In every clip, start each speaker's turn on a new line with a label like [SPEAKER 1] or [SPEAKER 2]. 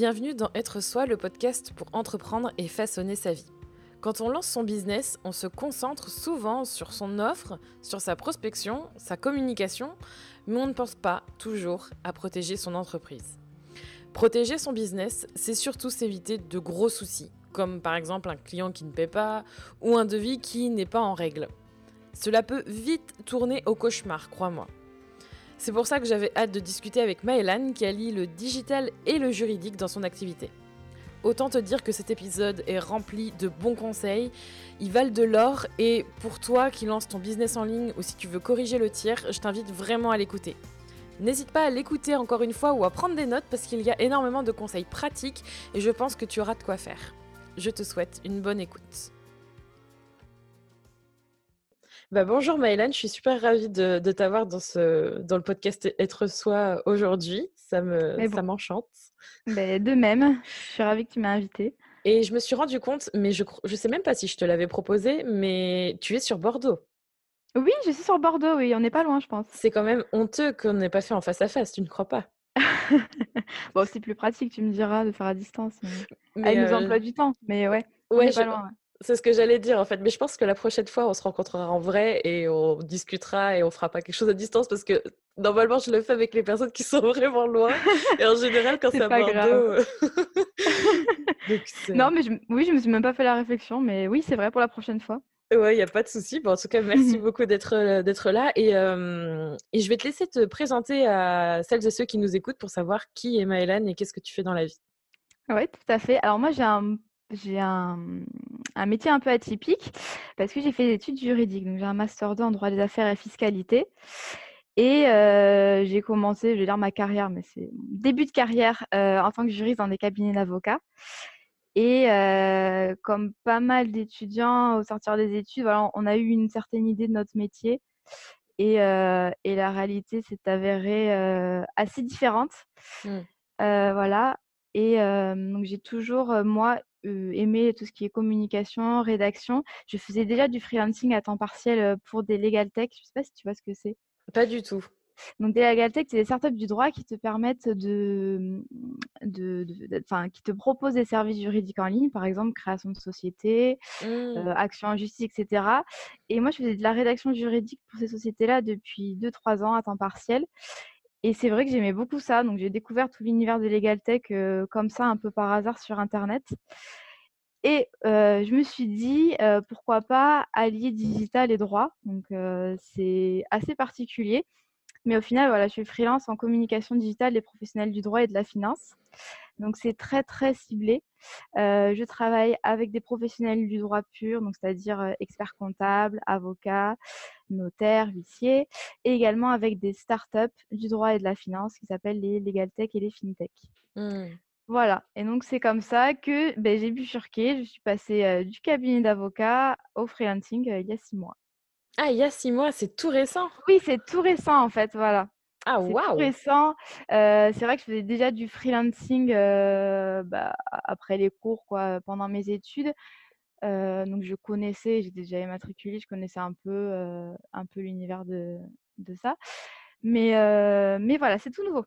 [SPEAKER 1] Bienvenue dans Être Soi, le podcast pour entreprendre et façonner sa vie. Quand on lance son business, on se concentre souvent sur son offre, sur sa prospection, sa communication, mais on ne pense pas toujours à protéger son entreprise. Protéger son business, c'est surtout s'éviter de gros soucis, comme par exemple un client qui ne paie pas ou un devis qui n'est pas en règle. Cela peut vite tourner au cauchemar, crois-moi. C'est pour ça que j'avais hâte de discuter avec Maëlan qui allie le digital et le juridique dans son activité. Autant te dire que cet épisode est rempli de bons conseils, ils valent de l'or et pour toi qui lances ton business en ligne ou si tu veux corriger le tir, je t'invite vraiment à l'écouter. N'hésite pas à l'écouter encore une fois ou à prendre des notes parce qu'il y a énormément de conseils pratiques et je pense que tu auras de quoi faire. Je te souhaite une bonne écoute. Bah, bonjour Maëlan, je suis super ravie de, t'avoir dans, ce, dans le podcast Être Soi aujourd'hui. Ça, me, ça m'enchante.
[SPEAKER 2] Bah, de même, je suis ravie que tu m'aies invitée.
[SPEAKER 1] Et je me suis rendu compte, mais je ne sais même pas si je te l'avais proposé, mais tu es sur Bordeaux.
[SPEAKER 2] Oui, je suis sur Bordeaux, oui, on n'est pas loin, je pense.
[SPEAKER 1] C'est quand même honteux qu'on n'ait pas fait en face à face, tu ne crois pas?
[SPEAKER 2] Bon, c'est plus pratique, tu me diras, de faire à distance. Mais... Avec nos euh, emplois du temps, mais ouais, ouais pas loin.
[SPEAKER 1] C'est ce que j'allais dire en fait, mais je pense que la prochaine fois on se rencontrera en vrai et on discutera et on fera pas quelque chose à distance parce que normalement je le fais avec les personnes qui sont vraiment loin et en général quand c'est à Bordeaux. Euh,
[SPEAKER 2] non mais je... oui je me suis même pas fait la réflexion mais oui c'est vrai pour la prochaine fois.
[SPEAKER 1] Ouais, il n'y a pas de souci. Bon, en tout cas, merci beaucoup d'être euh, d'être là. Et, euh, et, je vais te laisser te présenter à celles et ceux qui nous écoutent pour savoir qui est Maëlan et qu'est-ce que tu fais dans la vie.
[SPEAKER 2] Oui, tout à fait. Alors moi, j'ai un j'ai un, un, métier un peu atypique parce que j'ai fait des études juridiques. Donc, j'ai un master 2 en droit des affaires et fiscalité. Et euh, j'ai commencé, je vais dire ma carrière, mais c'est début de carrière euh, en tant que juriste dans des cabinets d'avocats. Et euh, comme pas mal d'étudiants au sortir des études, voilà, on a eu une certaine idée de notre métier. Et, et la réalité s'est avérée assez différente. Mmh. voilà. Et donc j'ai toujours, moi, aimé tout ce qui est communication, rédaction. Je faisais déjà du freelancing à temps partiel pour des legal tech. Je ne sais pas si tu vois ce que c'est.
[SPEAKER 1] Pas du tout.
[SPEAKER 2] Donc, des legal tech, c'est des startups du droit qui te permettent de, de, qui te proposent des services juridiques en ligne, par exemple création de société, mmh. action en justice, etc. Et moi, je faisais de la rédaction juridique pour ces sociétés-là depuis 2-3 ans à temps partiel. Et c'est vrai que j'aimais beaucoup ça. Donc, j'ai découvert tout l'univers de Legal Tech comme ça, un peu par hasard sur Internet. Et je me suis dit, pourquoi pas allier digital et droit. Donc, c'est assez particulier. Mais au final, voilà, je suis freelance en communication digitale des professionnels du droit et de la finance. Donc, c'est très, très ciblé. Euh, je travaille avec des professionnels du droit pur, donc c'est-à-dire euh, experts comptables, avocats, notaires, huissiers, et également avec des startups du droit et de la finance qui s'appellent les Legal Tech et les FinTech. Mmh. Voilà, et donc c'est comme ça que ben, j'ai bifurqué. Je suis passée euh, du cabinet d'avocat au freelancing il y a six mois.
[SPEAKER 1] Ah, il y a six mois, c'est tout récent
[SPEAKER 2] Oui, c'est tout récent en fait, voilà.
[SPEAKER 1] Ah, waouh
[SPEAKER 2] récent. Euh, c'est vrai que je faisais déjà du freelancing euh, bah, après les cours, quoi, pendant mes études. Euh, donc, je connaissais, j'étais déjà immatriculée, je connaissais un peu, un peu l'univers de, de, ça. Mais, mais voilà, c'est tout nouveau.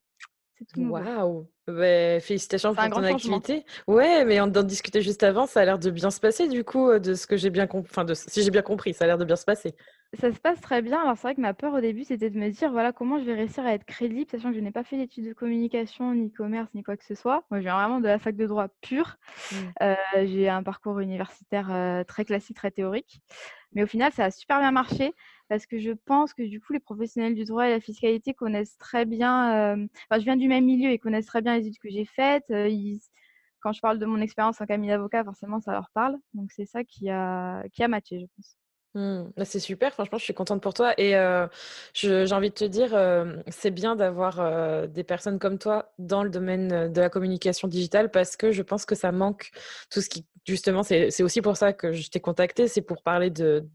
[SPEAKER 1] Waouh bah, Félicitations pour ton activité. Ouais, mais on en discutait juste avant, ça a l'air de bien se passer du coup, de ce que j'ai bien compris. Enfin, de... si j'ai bien compris, ça a l'air de bien se passer.
[SPEAKER 2] Ça se passe très bien. Alors, c'est vrai que ma peur au début, c'était de me dire, voilà, comment je vais réussir à être crédible, sachant que je n'ai pas fait d'études de communication, ni commerce, ni quoi que ce soit. Moi, je viens vraiment de la fac de droit pure. Mmh. Euh, j'ai un parcours universitaire euh, très classique, très théorique. Mais au final, ça a super bien marché parce que je pense que du coup, les professionnels du droit et la fiscalité connaissent très bien. Enfin, je viens du même milieu et connaissent très bien les études que j'ai faites. Quand je parle de mon expérience en cabinet d'avocat, forcément, ça leur parle. Donc, c'est ça qui a, qui a matché, je pense.
[SPEAKER 1] Mmh. Bah, c'est super, franchement, je suis contente pour toi. Et j'ai envie de te dire, c'est bien d'avoir des personnes comme toi dans le domaine de la communication digitale parce que je pense que ça manque tout ce qui, justement, c'est aussi pour ça que je t'ai contacté, c'est pour parler de,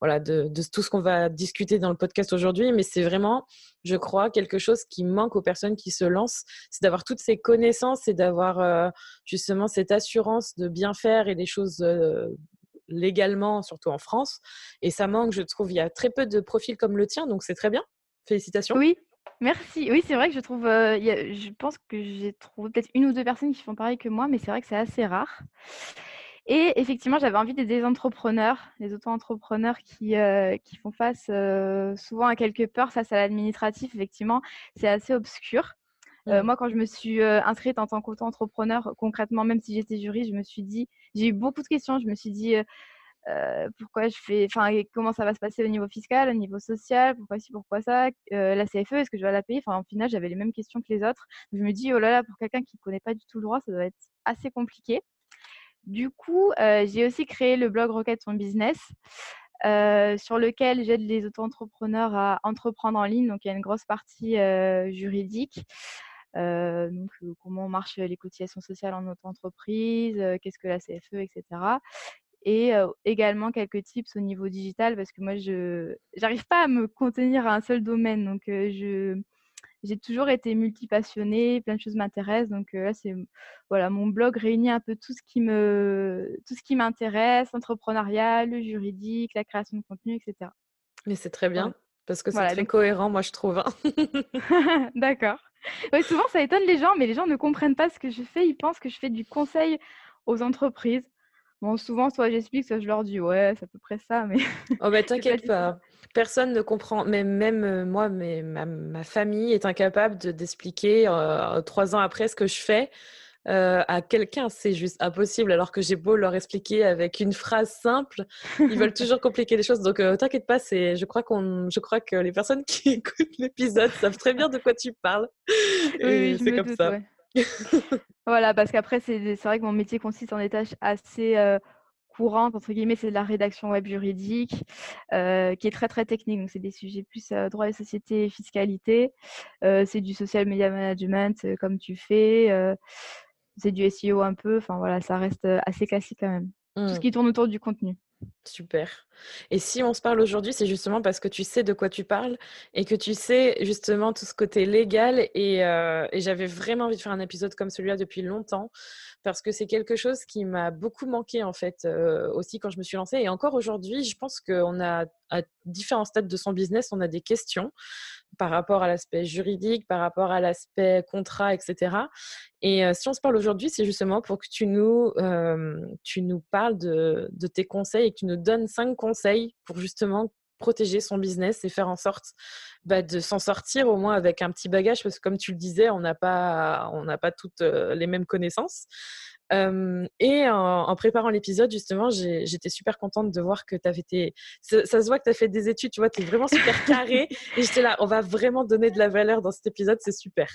[SPEAKER 1] voilà, de, tout ce qu'on va discuter dans le podcast aujourd'hui. Mais c'est vraiment, je crois, quelque chose qui manque aux personnes qui se lancent, c'est d'avoir toutes ces connaissances et d'avoir justement cette assurance de bien faire et des choses légalement, surtout en France. Et ça manque, je trouve. Il y a très peu de profils comme le tien, donc c'est très bien. Félicitations.
[SPEAKER 2] Oui, Merci. Oui, c'est vrai que je trouve, je pense que j'ai trouvé peut-être une ou deux personnes qui font pareil que moi, mais c'est vrai que c'est assez rare. Et effectivement, j'avais envie d'aider les entrepreneurs, les auto-entrepreneurs qui, qui font face souvent à quelques peurs face à l'administratif. Effectivement, c'est assez obscur. Mmh. moi, quand je me suis inscrite en tant qu'auto-entrepreneur, concrètement, même si j'étais juriste, je me suis dit, j'ai eu beaucoup de questions. Je me suis dit, pourquoi je fais, enfin, comment ça va se passer au niveau fiscal, au niveau social, pourquoi ci, pourquoi ça, la CFE, est-ce que je vais la payer? Enfin, en final, j'avais les mêmes questions que les autres. Je me dis, oh là là, pour quelqu'un qui ne connaît pas du tout le droit, ça doit être assez compliqué. Du coup, j'ai aussi créé le blog Rocket Son Business. sur lequel j'aide les auto-entrepreneurs à entreprendre en ligne. Donc, il y a une grosse partie juridique. Donc, comment marchent les cotisations sociales en auto-entreprise, qu'est-ce que la CFE, etc et également quelques tips au niveau digital parce que moi je n'arrive pas à me contenir à un seul domaine donc je j'ai toujours été multipassionnée, plein de choses m'intéressent donc là c'est voilà mon blog réunit un peu tout ce qui me tout ce qui m'intéresse, l'entrepreneuriat, le juridique, la création de contenu, etc.
[SPEAKER 1] Mais c'est très bien parce que c'est très cohérent moi je trouve. Hein.
[SPEAKER 2] D'accord. Oui, souvent ça étonne les gens mais les gens ne comprennent pas ce que je fais, ils pensent que je fais du conseil aux entreprises. Bon, souvent, soit j'explique, soit je leur dis ouais, c'est à peu près ça, mais.
[SPEAKER 1] Oh, bah t'inquiète pas. Personne ne comprend, mais même euh, moi, mais ma, famille est incapable d'expliquer euh, trois ans après ce que je fais. Euh, à quelqu'un, c'est juste impossible. Alors que j'ai beau leur expliquer avec une phrase simple, ils veulent toujours compliquer les choses. Donc t'inquiète pas, c'est, je crois qu'on, je crois que les personnes qui écoutent l'épisode savent très bien de quoi tu parles.
[SPEAKER 2] Oui, c'est comme ça. Voilà, parce qu'après, c'est vrai que mon métier consiste en des tâches assez courantes, entre guillemets, c'est de la rédaction web juridique, qui est très très technique. Donc, c'est des sujets plus droit des sociétés et fiscalité. c'est du social media management, comme tu fais. C'est du SEO un peu. Enfin, voilà, ça reste assez classique quand même. Tout ce mmh. qui tourne autour du contenu.
[SPEAKER 1] Super. Et si on se parle aujourd'hui, c'est justement parce que tu sais de quoi tu parles et que tu sais justement tout ce côté légal. Et, euh, j'avais vraiment envie de faire un épisode comme celui-là depuis longtemps parce que c'est quelque chose qui m'a beaucoup manqué en fait euh, aussi quand je me suis lancée. Et encore aujourd'hui, je pense qu'on a à différents stades de son business, on a des questions par rapport à l'aspect juridique, par rapport à l'aspect contrat, etc. Et euh, si on se parle aujourd'hui, c'est justement pour que tu nous, euh, tu nous parles de, de, tes conseils et que tu nous donnes cinq conseils pour justement protéger son business et faire en sorte bah, de s'en sortir au moins avec un petit bagage parce que comme tu le disais, on n'a pas, on n'a pas toutes euh, les mêmes connaissances et en, préparant l'épisode, justement, j'étais super contente de voir que tu avais été. Ça, se voit que tu as fait des études, tu vois, tu es vraiment super carré. et j'étais là, on va vraiment donner de la valeur dans cet épisode, c'est super.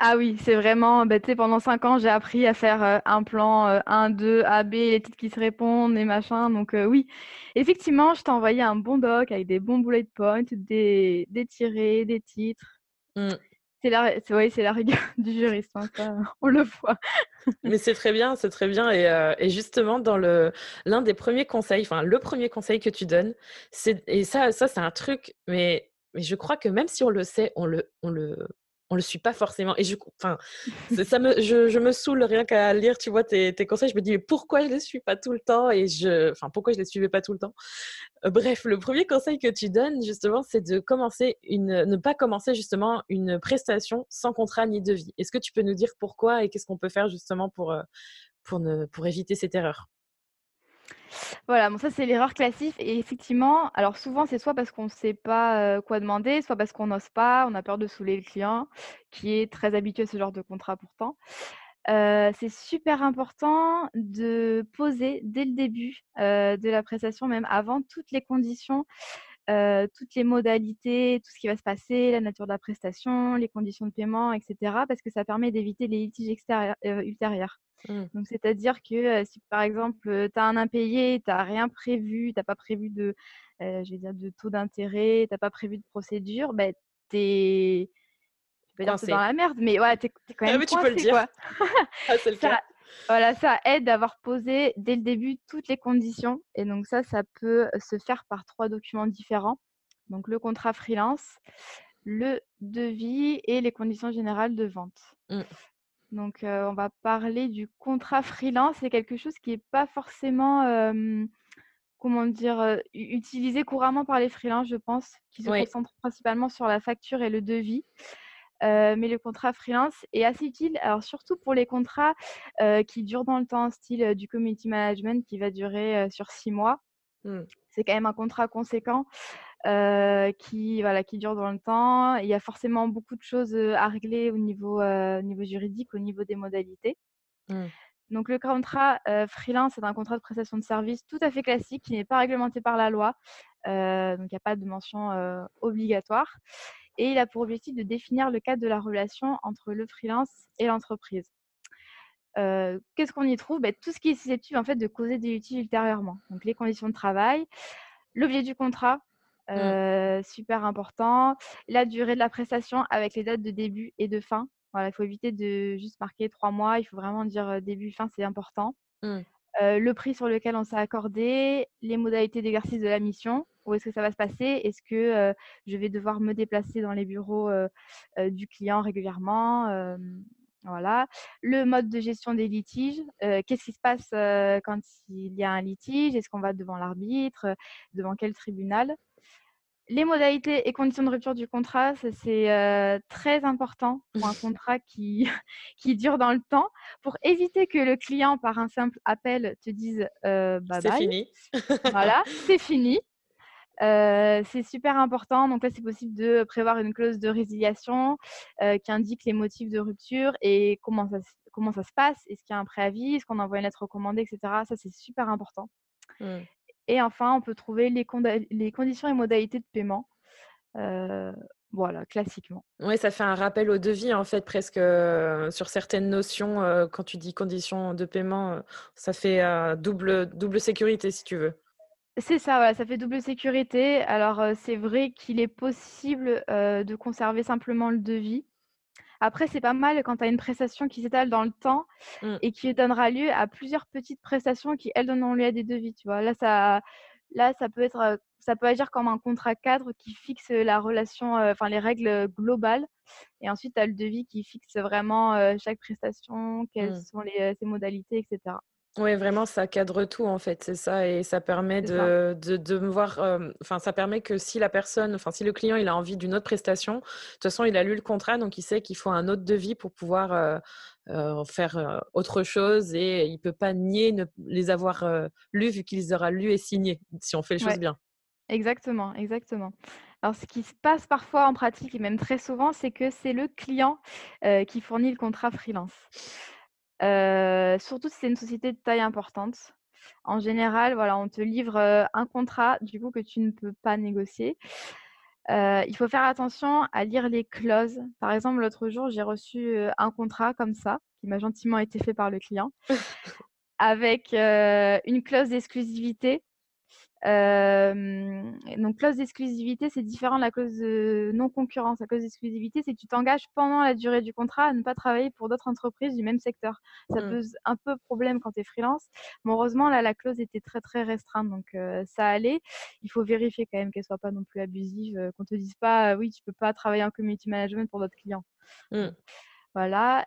[SPEAKER 2] Ah oui, c'est vraiment, bah, tu sais, pendant cinq ans, j'ai appris à faire un plan 1, 2, A, B, les titres qui se répondent et machin. Donc oui, effectivement, je t'ai envoyé un bon doc avec des bons bullet points, des, des tirés, des titres. Mmh. C'est la, c'est la rigueur du juriste, hein, on le voit.
[SPEAKER 1] Mais c'est très bien, c'est très bien. Et, euh, et, justement, dans le l'un des premiers conseils, enfin le premier conseil que tu donnes, c'est et ça, ça c'est un truc, mais mais je crois que même si on le sait, on le on le on le suit pas forcément. Et je, ça me, je, me saoule rien qu'à lire, tu vois, tes, conseils. Je me dis, mais pourquoi je les suis pas tout le temps? Et je, enfin, pourquoi je les suivais pas tout le temps? Euh, Bref, le premier conseil que tu donnes, justement, c'est de commencer une, ne pas commencer justement une prestation sans contrat ni devis. Est-ce que tu peux nous dire pourquoi et qu'est-ce qu'on peut faire justement pour, euh, pour, ne, pour éviter cette erreur?
[SPEAKER 2] Voilà, bon ça c'est l'erreur classique et effectivement, alors souvent c'est soit parce qu'on ne sait pas, quoi demander, soit parce qu'on n'ose pas, on a peur de saouler le client qui est très habitué à ce genre de contrat pourtant. c'est super important de poser dès le début, de la prestation, même avant toutes les conditions, toutes les modalités, tout ce qui va se passer, la nature de la prestation, les conditions de paiement etc. parce que ça permet d'éviter les litiges ultérieurs. Mmh. Donc, c'est-à-dire que si par exemple, tu as un impayé, tu n'as rien prévu, tu n'as pas prévu de, je vais dire, de taux d'intérêt, tu n'as pas prévu de procédure, ben, tu es. Je vais dire dans la merde, mais ouais, tu es, quand ah même. Ah, tu peux le dire. ah, c'est le ça, cas. Voilà, ça aide d'avoir posé dès le début toutes les conditions. Et donc, ça, ça peut se faire par trois documents différents. Donc, le contrat freelance, le devis et les conditions générales de vente. Mmh. Donc, on va parler du contrat freelance. C'est quelque chose qui n'est pas forcément comment dire, utilisé couramment par les freelances, je pense, qui se concentrent principalement sur la facture et le devis. Mais le contrat freelance est assez utile, alors surtout pour les contrats qui durent dans le temps, style du community management qui va durer sur six mois. Mmh. C'est quand même un contrat conséquent qui, voilà, qui dure dans le temps. Il y a forcément beaucoup de choses à régler au niveau, niveau juridique, au niveau des modalités. Mmh. Donc le contrat freelance est un contrat de prestation de service tout à fait classique qui n'est pas réglementé par la loi. donc il n'y a pas de mention obligatoire. Et il a pour objectif de définir le cadre de la relation entre le freelance et l'entreprise. Qu'est-ce qu'on y trouve? Ben, Tout ce qui est susceptible en fait, de causer des litiges ultérieurement. Donc les conditions de travail, l'objet du contrat, mmh. super important, la durée de la prestation avec les dates de début et de fin. Voilà, il faut éviter de juste marquer trois mois, il faut vraiment dire début, fin, c'est important. Mmh. le prix sur lequel on s'est accordé, les modalités d'exercice de la mission, où est-ce que ça va se passer? Est-ce que je vais devoir me déplacer dans les bureaux du client régulièrement? Voilà. Le mode de gestion des litiges. Qu'est-ce qui se passe quand il y a un litige? Est-ce qu'on va devant l'arbitre Devant quel tribunal? Les modalités et conditions de rupture du contrat, c'est très important pour un contrat qui, qui dure dans le temps, pour éviter que le client, par un simple appel, te dise
[SPEAKER 1] bye
[SPEAKER 2] C'est
[SPEAKER 1] fini.
[SPEAKER 2] voilà, c'est fini. C'est super important. Donc là, c'est possible de prévoir une clause de résiliation qui indique les motifs de rupture et comment ça, comment ça se passe. Est-ce qu'il y a un préavis? Est-ce qu'on envoie une lettre recommandée, etc. Ça, c'est super important. Mmh. Et enfin, on peut trouver les, les conditions et modalités de paiement. voilà, classiquement.
[SPEAKER 1] Oui, ça fait un rappel au devis, en fait, presque sur certaines notions. quand tu dis conditions de paiement, ça fait double, double sécurité, si tu veux.
[SPEAKER 2] C'est ça, voilà, ça fait double sécurité. Alors, c'est vrai qu'il est possible de conserver simplement le devis. Après, c'est pas mal quand tu as une prestation qui s'étale dans le temps mmh. et qui donnera lieu à plusieurs petites prestations qui, elles, donneront lieu à des devis. Tu vois. Là, ça, là, ça peut être, ça peut agir comme un contrat cadre qui fixe la relation, enfin les règles globales. Et ensuite, tu as le devis qui fixe vraiment chaque prestation, quelles mmh. sont les, ses modalités, etc.
[SPEAKER 1] Oui, vraiment, ça cadre tout en fait, c'est ça, et ça permet de, de, me voir. Enfin, ça permet que si la personne, enfin, si le client il a envie d'une autre prestation, de toute façon, il a lu le contrat, donc il sait qu'il faut un autre devis pour pouvoir faire autre chose, et il peut pas nier ne les avoir lus vu qu'il les aura lus et signés si on fait les choses bien.
[SPEAKER 2] Exactement, exactement. Alors, ce qui se passe parfois en pratique et même très souvent, c'est que c'est le client qui fournit le contrat freelance surtout si c'est une société de taille importante. En général, voilà, on te livre un contrat du coup que tu ne peux pas négocier. il faut faire attention à lire les clauses. Par exemple, l'autre jour, j'ai reçu un contrat comme ça, qui m'a gentiment été fait par le client, avec une clause d'exclusivité donc, clause d'exclusivité, c'est différent de la clause de non-concurrence. La clause d'exclusivité, c'est que tu t'engages pendant la durée du contrat à ne pas travailler pour d'autres entreprises du même secteur. Ça mmh. pose un peu problème quand tu es freelance. Mais heureusement, là, la clause était très, très restreinte. Donc, ça allait. Il faut vérifier quand même qu'elle soit pas non plus abusive, qu'on te dise pas, oui, tu peux pas travailler en community management pour d'autres clients. Mmh. Voilà.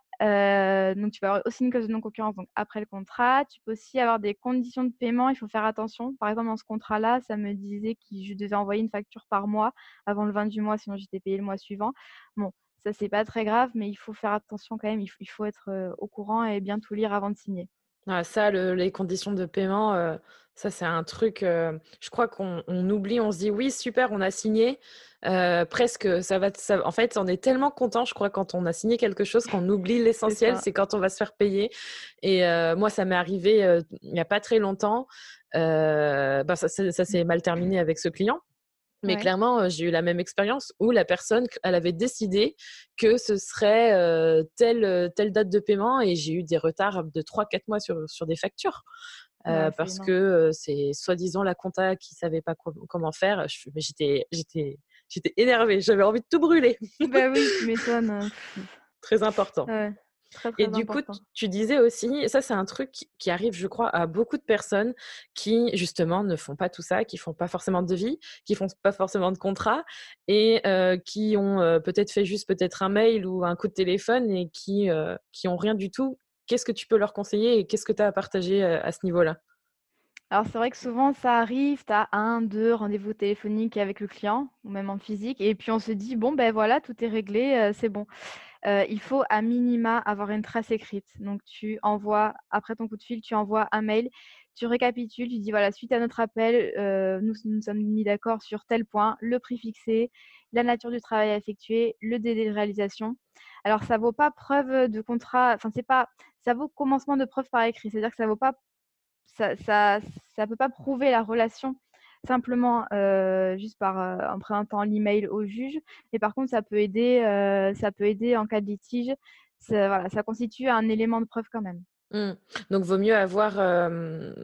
[SPEAKER 2] donc, tu peux avoir aussi une clause de non-concurrence après le contrat. Tu peux aussi avoir des conditions de paiement. Il faut faire attention. Par exemple, dans ce contrat-là, ça me disait que je devais envoyer une facture par mois avant le 20 du mois, sinon j'étais payé le mois suivant. Bon, ça, c'est pas très grave, mais il faut faire attention quand même. Il faut, être au courant et bien tout lire avant de signer.
[SPEAKER 1] Ah, ça, les conditions de paiement, ça, c'est un truc, je crois qu'on oublie, on se dit oui, super, on a signé. presque, ça va, en fait, on est tellement content, je crois, quand on a signé quelque chose qu'on oublie l'essentiel, c'est quand on va se faire payer. Et moi, ça m'est arrivé il n'y a pas très longtemps. Ça, ça s'est mal terminé avec ce client. Mais clairement, j'ai eu la même expérience où la personne, elle avait décidé que ce serait telle, telle date de paiement et j'ai eu des retards de 3-4 mois sur, sur des factures. parce que c'est soi-disant la compta qui savait pas comment faire. J'étais, j'étais, j'étais énervée. J'avais envie de tout brûler.
[SPEAKER 2] bah oui, tu m'étonnes. Hein.
[SPEAKER 1] Très et du coup, tu disais aussi, ça c'est un truc qui arrive, je crois, à beaucoup de personnes qui justement ne font pas tout ça, qui font pas forcément de devis, qui font pas forcément de contrat et qui ont peut-être fait juste peut-être un mail ou un coup de téléphone et qui qui ont rien du tout. Qu'est-ce que tu peux leur conseiller et qu'est-ce que tu as à partager à ce niveau-là?
[SPEAKER 2] Alors c'est vrai que souvent ça arrive, tu as 1-2 rendez-vous téléphoniques avec le client ou même en physique et puis on se dit: «Bon, ben voilà, tout est réglé, c'est bon». Il faut à minima avoir une trace écrite. Donc tu envoies après ton coup de fil, tu envoies un mail, tu récapitules, tu dis: «Voilà, suite à notre appel, nous nous sommes mis d'accord sur tel point, le prix fixé, la nature du travail effectué, le délai de réalisation». Alors ça vaut pas preuve de contrat, enfin c'est pas ça vaut commencement de preuve par écrit. C'est-à-dire que ça vaut pas ça ça ça peut pas prouver la relation simplement juste par en présentant l'email au juge. Mais par contre, ça peut aider, ça peut aider en cas de litige. Ça, voilà, ça constitue un élément de preuve quand même.
[SPEAKER 1] Mmh. Donc, vaut mieux avoir,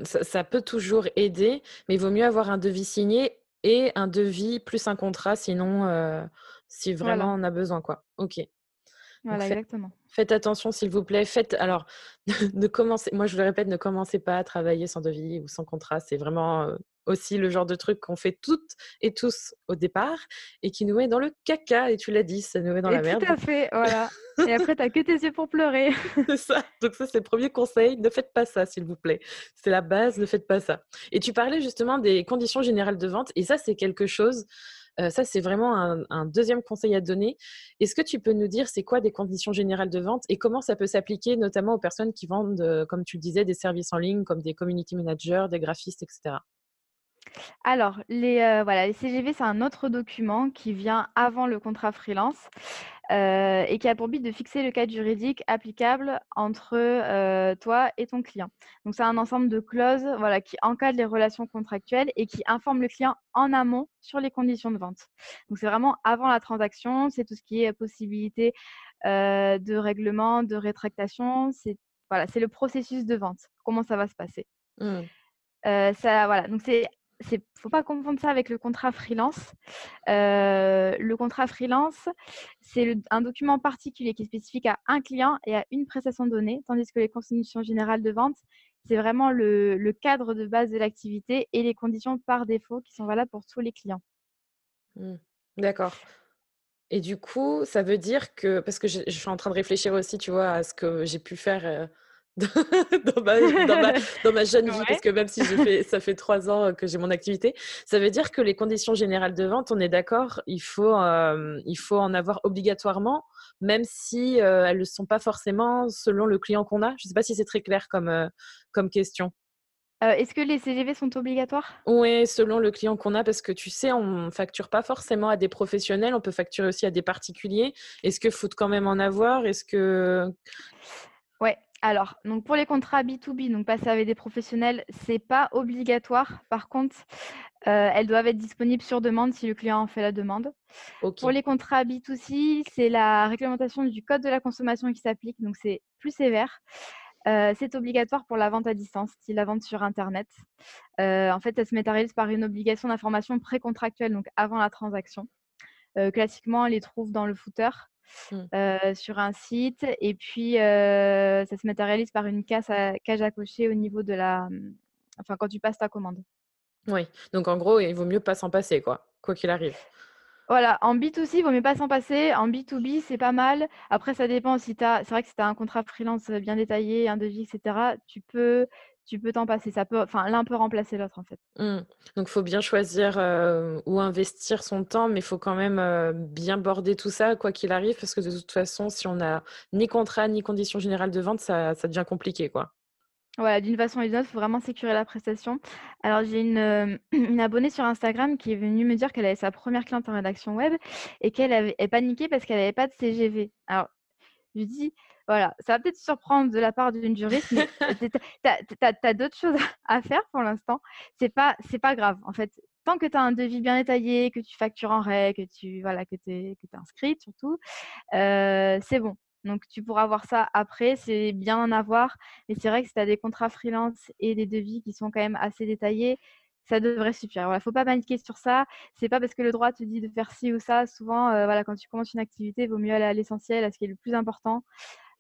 [SPEAKER 1] ça, ça, peut toujours aider, mais vaut mieux avoir un devis signé et un devis plus un contrat, sinon, si vraiment on a besoin, quoi. Ok.
[SPEAKER 2] Voilà, exactement.
[SPEAKER 1] Faites attention, s'il vous plaît. Faites alors, ne commencez. Moi, je vous le répète, ne commencez pas à travailler sans devis ou sans contrat. C'est vraiment aussi le genre de truc qu'on fait toutes et tous au départ et qui nous met dans le caca. Et tu l'as dit, ça nous met dans la merde.
[SPEAKER 2] Tout à fait, voilà. et après, tu n'as que tes yeux pour pleurer.
[SPEAKER 1] c'est ça. Donc ça, c'est le premier conseil. Ne faites pas ça, s'il vous plaît. C'est la base, ne faites pas ça. Et tu parlais justement des conditions générales de vente. Et ça, c'est quelque chose euh, ça, c'est vraiment un, deuxième conseil à donner. Est-ce que tu peux nous dire c'est quoi des conditions générales de vente et comment ça peut s'appliquer notamment aux personnes qui vendent, euh, comme tu le disais, des services en ligne comme des community managers, des graphistes, etc.
[SPEAKER 2] Alors, les, euh, voilà, les CGV, c'est un autre document qui vient avant le contrat freelance. Euh, et qui a pour but de fixer le cadre juridique applicable entre euh, toi et ton client. Donc, c'est un ensemble de clauses voilà, qui encadrent les relations contractuelles et qui informent le client en amont sur les conditions de vente. Donc, c'est vraiment avant la transaction, c'est tout ce qui est possibilité de règlement, de rétractation, c'est voilà, le processus de vente, comment ça va se passer. Mmh. ça, voilà, donc c'est ne faut pas confondre ça avec le contrat freelance. Euh, le contrat freelance, c'est un document particulier qui est spécifique à un client et à une prestation donnée, tandis que les conditions générales de vente, c'est vraiment le, cadre de base de l'activité et les conditions par défaut qui sont valables pour tous les clients.
[SPEAKER 1] Mmh. D'accord. Et du coup, ça veut dire que, parce que je, je, suis en train de réfléchir aussi, tu vois, à ce que j'ai pu faire euh, dans, ma, dans, ma, jeune vie, parce que même si fait, ça fait trois ans que j'ai mon activité, ça veut dire que les conditions générales de vente, on est d'accord, il, faut, euh, il faut en avoir obligatoirement, même si euh, elles ne sont pas forcément selon le client qu'on a. Je ne sais pas si c'est très clair comme, euh, comme question.
[SPEAKER 2] Est-ce que les CGV sont obligatoires?
[SPEAKER 1] Oui, selon le client qu'on a, parce que tu sais, on ne facture pas forcément à des professionnels, on peut facturer aussi à des particuliers. Est-ce qu'il faut quand même en avoir? Est-ce que
[SPEAKER 2] Ouais, alors, donc pour les contrats B2B, donc passer avec des professionnels, c'est pas obligatoire. Par contre, euh, elles doivent être disponibles sur demande si le client en fait la demande. Pour les contrats B2C, c'est la réglementation du code de la consommation qui s'applique, donc c'est plus sévère. Euh, c'est obligatoire pour la vente à distance, si la vente sur Internet. Euh, en fait, elle se matérialise par une obligation d'information précontractuelle, donc avant la transaction. classiquement, on les trouve dans le footer. Mmh. sur un site. Et puis, ça se matérialise par une case à, cage à cocher au niveau de la. Mmh, enfin, quand tu passes ta commande.
[SPEAKER 1] Oui, donc en gros, il vaut mieux pas s'en passer, quoi, quoi qu'il arrive.
[SPEAKER 2] Voilà, en B2C, il vaut mieux pas s'en passer. En B2B, c'est pas mal. Après, ça dépend si tu as. C'est vrai que si tu as un contrat freelance bien détaillé, un devis, etc., tu peux tu peux t'en passer. Ça peut, enfin, l'un peut remplacer l'autre en fait.
[SPEAKER 1] Mmh. Donc, il faut bien choisir euh, où investir son temps, mais il faut quand même euh, bien border tout ça, quoi qu'il arrive, parce que de toute façon, si on n'a ni contrat ni conditions générales de vente, ça, ça devient compliqué, quoi.
[SPEAKER 2] Voilà, d'une façon ou d'une autre, il faut vraiment sécuriser la prestation. Alors, j'ai une, euh, une, abonnée sur Instagram qui est venue me dire qu'elle avait sa première cliente en rédaction web et qu'elle avait paniqué parce qu'elle n'avait pas de CGV. Alors, je dis, voilà, ça va peut-être surprendre de la part d'une juriste, mais tu as, d'autres choses à faire pour l'instant. C'est pas, pas grave. En fait, tant que tu as un devis bien détaillé, que tu factures en règle, que tu voilà, que es, que es inscrite surtout, euh, c'est bon. Donc, tu pourras voir ça après. C'est bien en avoir. Mais c'est vrai que si tu as des contrats freelance et des devis qui sont quand même assez détaillés, ça devrait suffire. Il ne faut pas paniquer sur ça. C'est pas parce que le droit te dit de faire ci ou ça. Souvent, euh, voilà, quand tu commences une activité, il vaut mieux aller à l'essentiel, à ce qui est le plus important.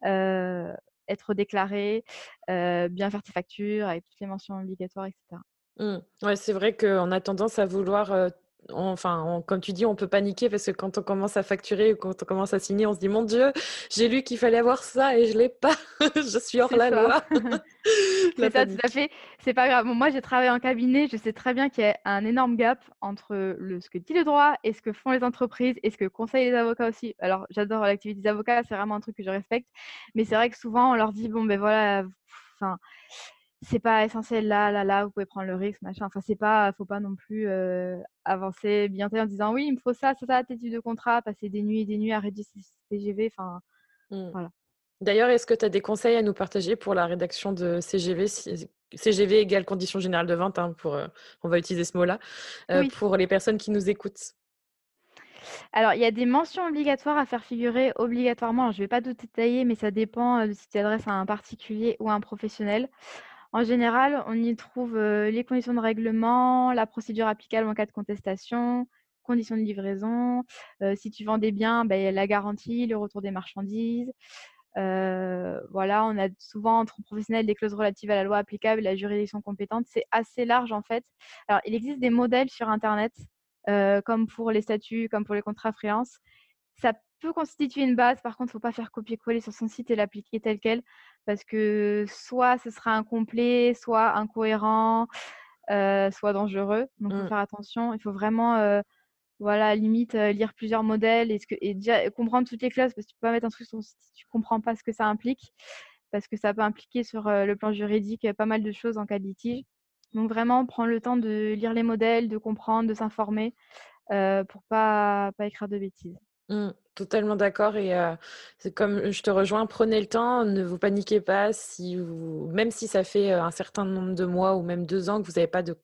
[SPEAKER 2] Être déclaré, bien faire tes factures avec toutes les mentions obligatoires, etc.
[SPEAKER 1] Mmh. Ouais, c'est vrai qu'on a tendance à vouloir enfin, comme tu dis, on peut paniquer parce que quand on commence à facturer, quand on commence à signer, on se dit mon Dieu, j'ai lu qu'il fallait avoir ça et je l'ai pas. je suis hors la loi.
[SPEAKER 2] c'est ça, tout à fait. C'est pas grave. moi, j'ai travaillé en cabinet. Je sais très bien qu'il y a un énorme gap entre le, ce que dit le droit et ce que font les entreprises et ce que conseillent les avocats aussi. Alors, j'adore l'activité des avocats. C'est vraiment un truc que je respecte. Mais c'est vrai que souvent, on leur dit bon, ben voilà, enfin c'est pas essentiel là, là, là, vous pouvez prendre le risque, machin. Enfin, c'est pas, faut pas non plus avancer bien en disant oui, il me faut ça, ça, ça, tes de contrat, passer des nuits et des nuits à rédiger CGV. Enfin, mmh. voilà.
[SPEAKER 1] D'ailleurs, est-ce que tu as des conseils à nous partager pour la rédaction de CGV CGV égale condition générale de vente, hein, pour, on va utiliser ce mot-là, pour les personnes qui nous écoutent?
[SPEAKER 2] Alors, il y a des mentions obligatoires à faire figurer obligatoirement. je ne vais pas tout détailler, mais ça dépend de si tu t'adresses à un particulier ou à un professionnel. En général, on y trouve les conditions de règlement, la procédure applicable en cas de contestation, conditions de livraison, si tu vends des biens, ben, la garantie, le retour des marchandises. voilà, on a souvent entre professionnels des clauses relatives à la loi applicable, la juridiction compétente. C'est assez large en fait. Alors, il existe des modèles sur Internet, comme pour les statuts, comme pour les contrats freelance. Ça peut constituer une base. Par contre, il ne faut pas faire copier-coller sur son site et l'appliquer tel quel parce que soit ce sera incomplet, soit incohérent, euh, soit dangereux. Donc, il faut mmh. faire attention. Il faut vraiment, euh, voilà, limite, euh, lire plusieurs modèles et, ce que, et déjà comprendre toutes les clauses parce que tu peux pas mettre un truc sur si tu comprends pas ce que ça implique parce que ça peut impliquer sur le plan juridique pas mal de choses en cas de litige. Donc, vraiment, prendre le temps de lire les modèles, de comprendre, de s'informer pour pas, pas écrire de bêtises.
[SPEAKER 1] Mmh. Totalement d'accord et c'est comme je te rejoins, prenez le temps, ne vous paniquez pas si vous, même si ça fait un certain nombre de mois ou même deux ans que vous n'avez pas de,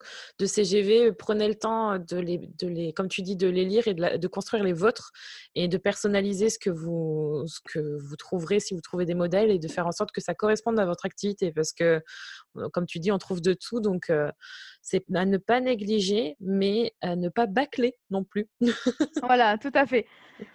[SPEAKER 1] CGV, prenez le temps de les, de les, comme tu dis, de les lire et de, de, construire les vôtres et de personnaliser ce que vous, ce que vous trouverez si vous trouvez des modèles et de faire en sorte que ça corresponde à votre activité parce que, comme tu dis, on trouve de tout donc c'est à ne pas négliger mais à ne pas bâcler non plus.
[SPEAKER 2] voilà, tout à fait.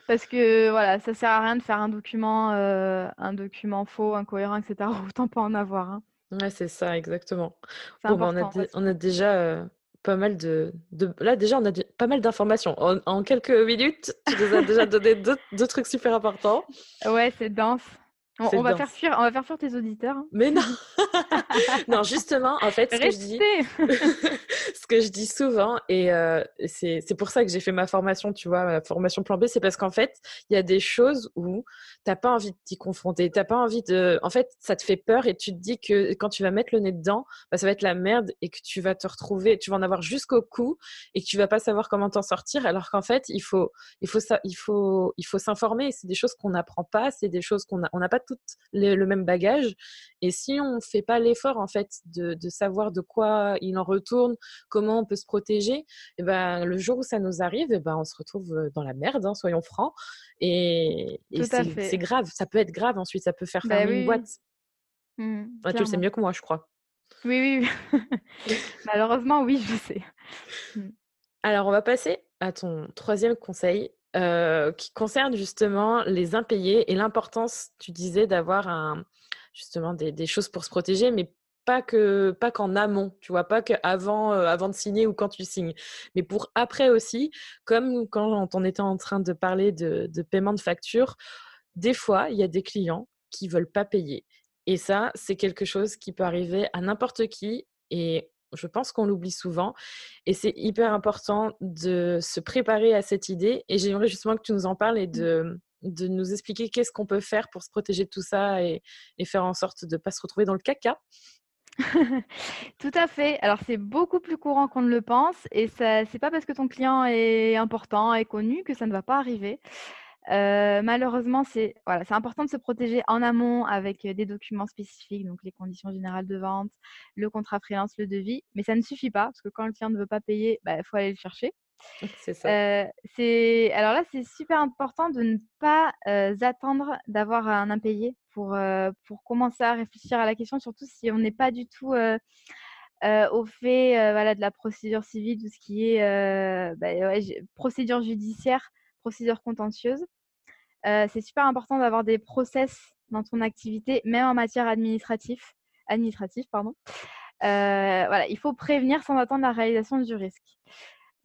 [SPEAKER 2] Parce que voilà, ça sert à rien de faire un document, euh, un document faux, incohérent, etc. Autant pas en avoir. Hein.
[SPEAKER 1] Ouais, c'est ça, exactement. Bon, bah, on, a déjà euh, pas mal de, Là, déjà, on a pas mal d'informations. En, quelques minutes, tu nous as déjà donné deux trucs super importants.
[SPEAKER 2] Ouais, c'est dense. On, va faire fuir, on va faire fuir tes auditeurs. Hein.
[SPEAKER 1] Mais non Non, justement, en fait, ce que, je dis, que je dis souvent, et euh, c'est pour ça que j'ai fait ma formation, tu vois, ma formation plan B, c'est parce qu'en fait, il y a des choses où tu n'as pas envie de t'y confronter, t'as pas envie de... En fait, ça te fait peur et tu te dis que quand tu vas mettre le nez dedans, bah, ça va être la merde et que tu vas te retrouver, tu vas en avoir jusqu'au cou et que tu vas pas savoir comment t'en sortir, alors qu'en fait, il faut, il faut, il faut, il faut s'informer. C'est des choses qu'on n'apprend pas, c'est des choses qu'on n'a on pas tout le même bagage. Et si on ne fait pas l'effort, en fait, de, savoir de quoi il en retourne, on peut se protéger, et eh ben, le jour où ça nous arrive, et eh ben, on se retrouve euh, dans la merde, hein, soyons francs. Et, c'est grave, ça peut être grave ensuite, ça peut faire bah fermer une boîte. Mmh, tu le sais mieux que moi, je crois.
[SPEAKER 2] Oui, oui. Malheureusement, oui, je sais.
[SPEAKER 1] Mmh. Alors, on va passer à ton troisième conseil. Euh, qui concerne justement les impayés et l'importance, tu disais, d'avoir un, justement des, choses pour se protéger, mais pas que pas qu'en amont, tu vois, pas qu'avant euh, avant de signer ou quand tu signes, mais pour après aussi, comme quand on était en train de parler de, de paiement de facture, des fois, il y a des clients qui veulent pas payer. Et ça, c'est quelque chose qui peut arriver à n'importe qui. Et je pense qu'on l'oublie souvent. Et c'est hyper important de se préparer à cette idée. Et j'aimerais justement que tu nous en parles et mmh. de, de nous expliquer qu'est-ce qu'on peut faire pour se protéger de tout ça et, faire en sorte de ne pas se retrouver dans le caca.
[SPEAKER 2] Tout à fait. Alors c'est beaucoup plus courant qu'on ne le pense et ce n'est pas parce que ton client est important et connu que ça ne va pas arriver. Euh, malheureusement, c'est voilà, important de se protéger en amont avec des documents spécifiques, donc les conditions générales de vente, le contrat freelance, le devis. Mais ça ne suffit pas parce que quand le client ne veut pas payer, il bah, faut aller le chercher. Euh, c'est alors là, c'est super important de ne pas attendre d'avoir un impayé pour pour commencer à réfléchir à la question, surtout si on n'est pas du tout au fait voilà de la procédure civile, tout ce qui est bah, procédure judiciaire, procédure contentieuse. Euh, c'est super important d'avoir des process dans ton activité, même en matière administrative. administrative pardon. Euh, voilà, il faut prévenir sans attendre la réalisation du risque.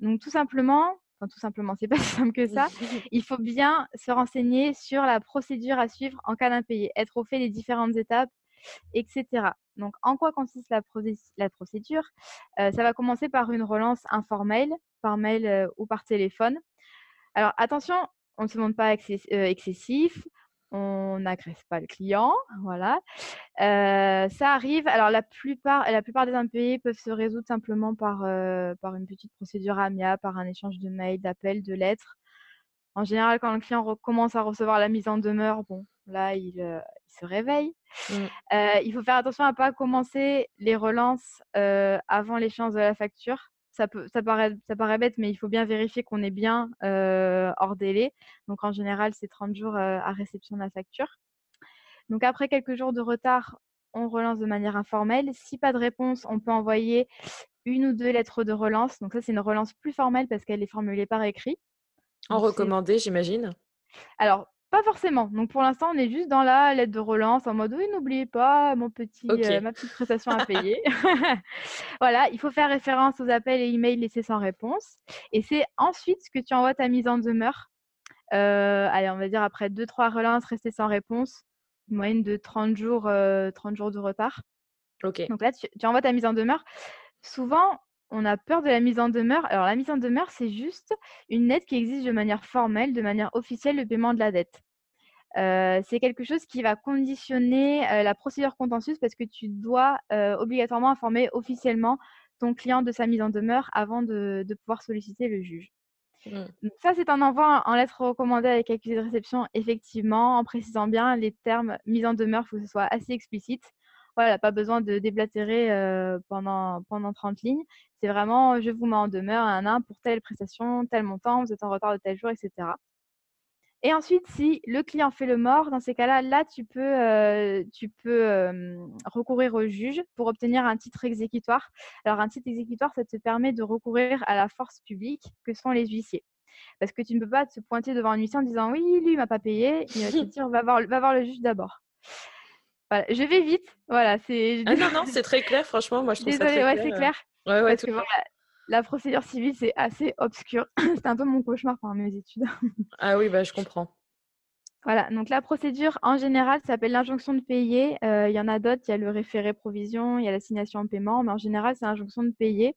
[SPEAKER 2] Donc tout simplement, enfin tout simplement, c'est pas si simple que ça, il faut bien se renseigner sur la procédure à suivre en cas d'impayé, être au fait des différentes étapes, etc. Donc en quoi consiste la, procédure? Ça va commencer par une relance informelle, par mail ou par téléphone. Alors attention, on ne se montre pas excessif, on n'agresse pas le client, voilà. ça arrive. Alors la plupart, la plupart des impayés peuvent se résoudre simplement par, par une petite procédure AMIA, par un échange de mails, d'appels, de lettres. En général, quand le client commence à recevoir la mise en demeure, bon, là, il, se réveille. Mmh. il faut faire attention à ne pas commencer les relances avant l'échéance de la facture ça, peut, ça, paraît, ça paraît bête, mais il faut bien vérifier qu'on est bien hors délai. Donc en général, c'est 30 jours à réception de la facture. Donc après quelques jours de retard, on relance de manière informelle. Si pas de réponse, on peut envoyer une ou deux lettres de relance. Donc ça, c'est une relance plus formelle parce qu'elle est formulée par écrit.
[SPEAKER 1] En recommandé, j'imagine
[SPEAKER 2] Alors, pas forcément. Donc pour l'instant, on est juste dans la lettre de relance en mode oui, n'oubliez pas mon petit, euh, ma petite prestation à payer. voilà, il faut faire référence aux appels et emails laissés sans réponse. Et c'est ensuite que tu envoies ta mise en demeure. Euh, allez, on va dire après 2-3 relances restées sans réponse, une moyenne de 30 jours, 30 euh, jours de retard.
[SPEAKER 1] Ok.
[SPEAKER 2] Donc là, tu, tu envoies ta mise en demeure. Souvent, on a peur de la mise en demeure. Alors, la mise en demeure, c'est juste une lettre qui exige de manière formelle, de manière officielle, le paiement de la dette. Euh, c'est quelque chose qui va conditionner euh, la procédure contentieuse parce que tu dois euh, obligatoirement informer officiellement ton client de sa mise en demeure avant de, pouvoir solliciter le juge. Mmh. ça, c'est un envoi en lettre recommandée avec accusé de réception, effectivement, en précisant bien les termes mise en demeure, il faut que ce soit assez explicite voilà, pas besoin de déblatérer pendant, pendant 30 lignes. C'est vraiment, je vous mets en demeure un an pour telle prestation, tel montant, vous êtes en retard de tel jour, etc. Et ensuite, si le client fait le mort, dans ces cas-là, là, tu peux, tu peux recourir au juge pour obtenir un titre exécutoire. Alors, un titre exécutoire, ça te permet de recourir à la force publique que sont les huissiers. Parce que tu ne peux pas te pointer devant un huissier en disant oui, lui, il m'a pas payé. Il va te dire va voir, va voir le juge d'abord je vais vite. Voilà, c'est.
[SPEAKER 1] Ah non, non, c'est très clair, franchement. Moi, je trouve ça très
[SPEAKER 2] ouais, c'est clair.
[SPEAKER 1] Ouais, ouais,
[SPEAKER 2] parce que la procédure civile, c'est assez obscur. c'est un peu mon cauchemar pendant mes études.
[SPEAKER 1] ah oui, bah, je comprends.
[SPEAKER 2] Voilà, donc la procédure en général s'appelle l'injonction de payer. Euh, il y en a d'autres, il y a le référé provision, il y a l'assignation en paiement, mais en général, c'est l'injonction de payer.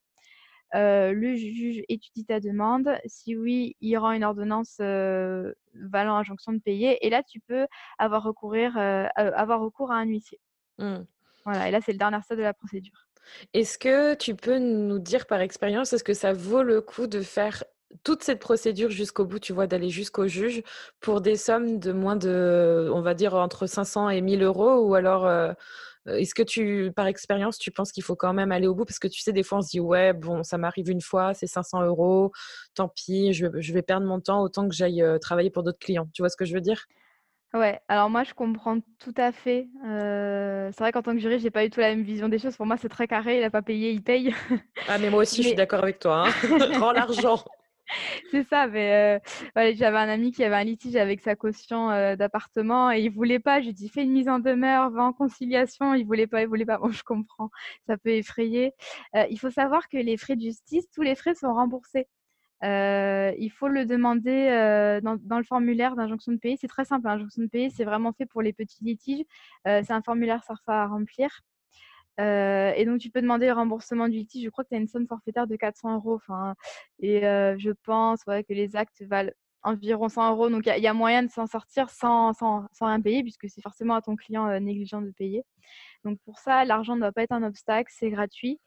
[SPEAKER 2] Euh, le juge étudie ta demande. Si oui, il rend une ordonnance euh, valant injonction de payer. Et là, tu peux avoir, recourir, euh, avoir recours à un huissier. Mmh. Voilà, et là, c'est le dernier stade de la procédure.
[SPEAKER 1] Est-ce que tu peux nous dire par expérience, est-ce que ça vaut le coup de faire toute cette procédure jusqu'au bout, tu vois, d'aller jusqu'au juge pour des sommes de moins de, on va dire, entre 500 et 1000 euros ou alors est-ce que tu, par expérience, tu penses qu'il faut quand même aller au bout? Parce que tu sais, des fois, on se dit, ouais, bon, ça m'arrive une fois, c'est 500 euros, tant pis, je, vais perdre mon temps autant que j'aille travailler pour d'autres clients. Tu vois ce que je veux dire?
[SPEAKER 2] Ouais, alors moi je comprends tout à fait. c'est vrai qu'en tant que juriste, j'ai pas eu tout la même vision des choses. Pour moi, c'est très carré, il n'a pas payé, il paye.
[SPEAKER 1] Ah, mais moi aussi, je suis d'accord avec toi. Hein. Rends l'argent.
[SPEAKER 2] c'est ça, mais euh, j'avais un ami qui avait un litige avec sa caution euh, d'appartement et il voulait pas. Je lui dis fais une mise en demeure, va en conciliation. Il voulait pas, il voulait pas. Bon, je comprends, ça peut effrayer. Euh, il faut savoir que les frais de justice, tous les frais sont remboursés. il faut le demander dans, le formulaire d'injonction de payer. C'est très simple, l'injonction de payer, c'est vraiment fait pour les petits litiges. c'est un formulaire SARFA à remplir. Euh, et donc, tu peux demander le remboursement du litige. Je crois que tu as une somme forfaitaire de 400 euros. Et euh, je pense que les actes valent environ 100 euros. Donc, il y, a moyen de s'en sortir sans, sans, sans, rien payer, puisque c'est forcément à ton client euh, négligent de payer. Donc, pour ça, l'argent ne doit pas être un obstacle. C'est gratuit.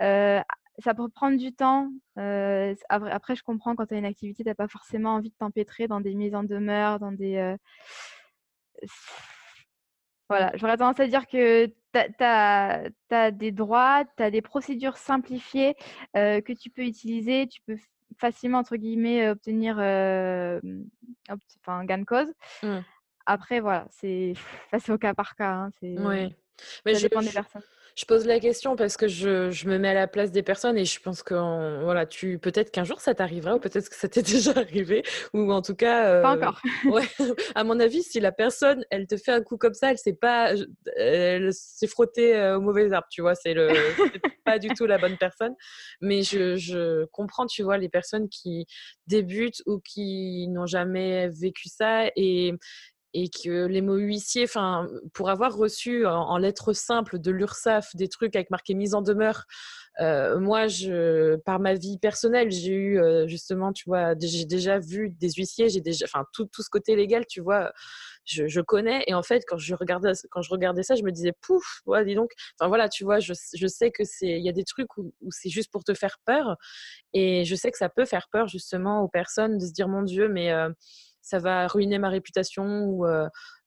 [SPEAKER 2] ça peut prendre du temps. après, je comprends quand tu as une activité, tu n'as pas forcément envie de t'empêtrer dans des mises en demeure, dans des voilà, j'aurais tendance à dire que tu as, des droits, tu as des procédures simplifiées euh, que tu peux utiliser. Tu peux facilement, entre guillemets, obtenir euh, un gain de cause. Mmh. Après, voilà, c'est au cas par cas. Hein,
[SPEAKER 1] oui. Mais
[SPEAKER 2] ça je, dépend des personnes.
[SPEAKER 1] Je pose la question parce que je, je, me mets à la place des personnes et je pense que voilà, tu peut-être qu'un jour ça t'arrivera ou peut-être que ça t'est déjà arrivé ou en tout cas.
[SPEAKER 2] pas encore.
[SPEAKER 1] ouais, à mon avis, si la personne elle te fait un coup comme ça, elle sait pas, elle s'est frottée au mauvais arbre, tu vois, c'est le pas du tout la bonne personne. Mais je, je comprends, tu vois, les personnes qui débutent ou qui n'ont jamais vécu ça et et que les mots huissiers, enfin, pour avoir reçu en, lettres simples de l'URSSAF des trucs avec marqué mise en demeure, euh, moi, je, par ma vie personnelle, j'ai eu euh, justement, tu vois, j'ai déjà vu des huissiers, j'ai déjà, enfin, tout, tout ce côté légal, tu vois, je, je, connais. Et en fait, quand je regardais, quand je regardais ça, je me disais, pouf, ouais, dis donc. Enfin voilà, tu vois, je, je sais que c'est, il y a des trucs où, où c'est juste pour te faire peur, et je sais que ça peut faire peur justement aux personnes de se dire, mon Dieu, mais euh, ça va ruiner ma réputation ou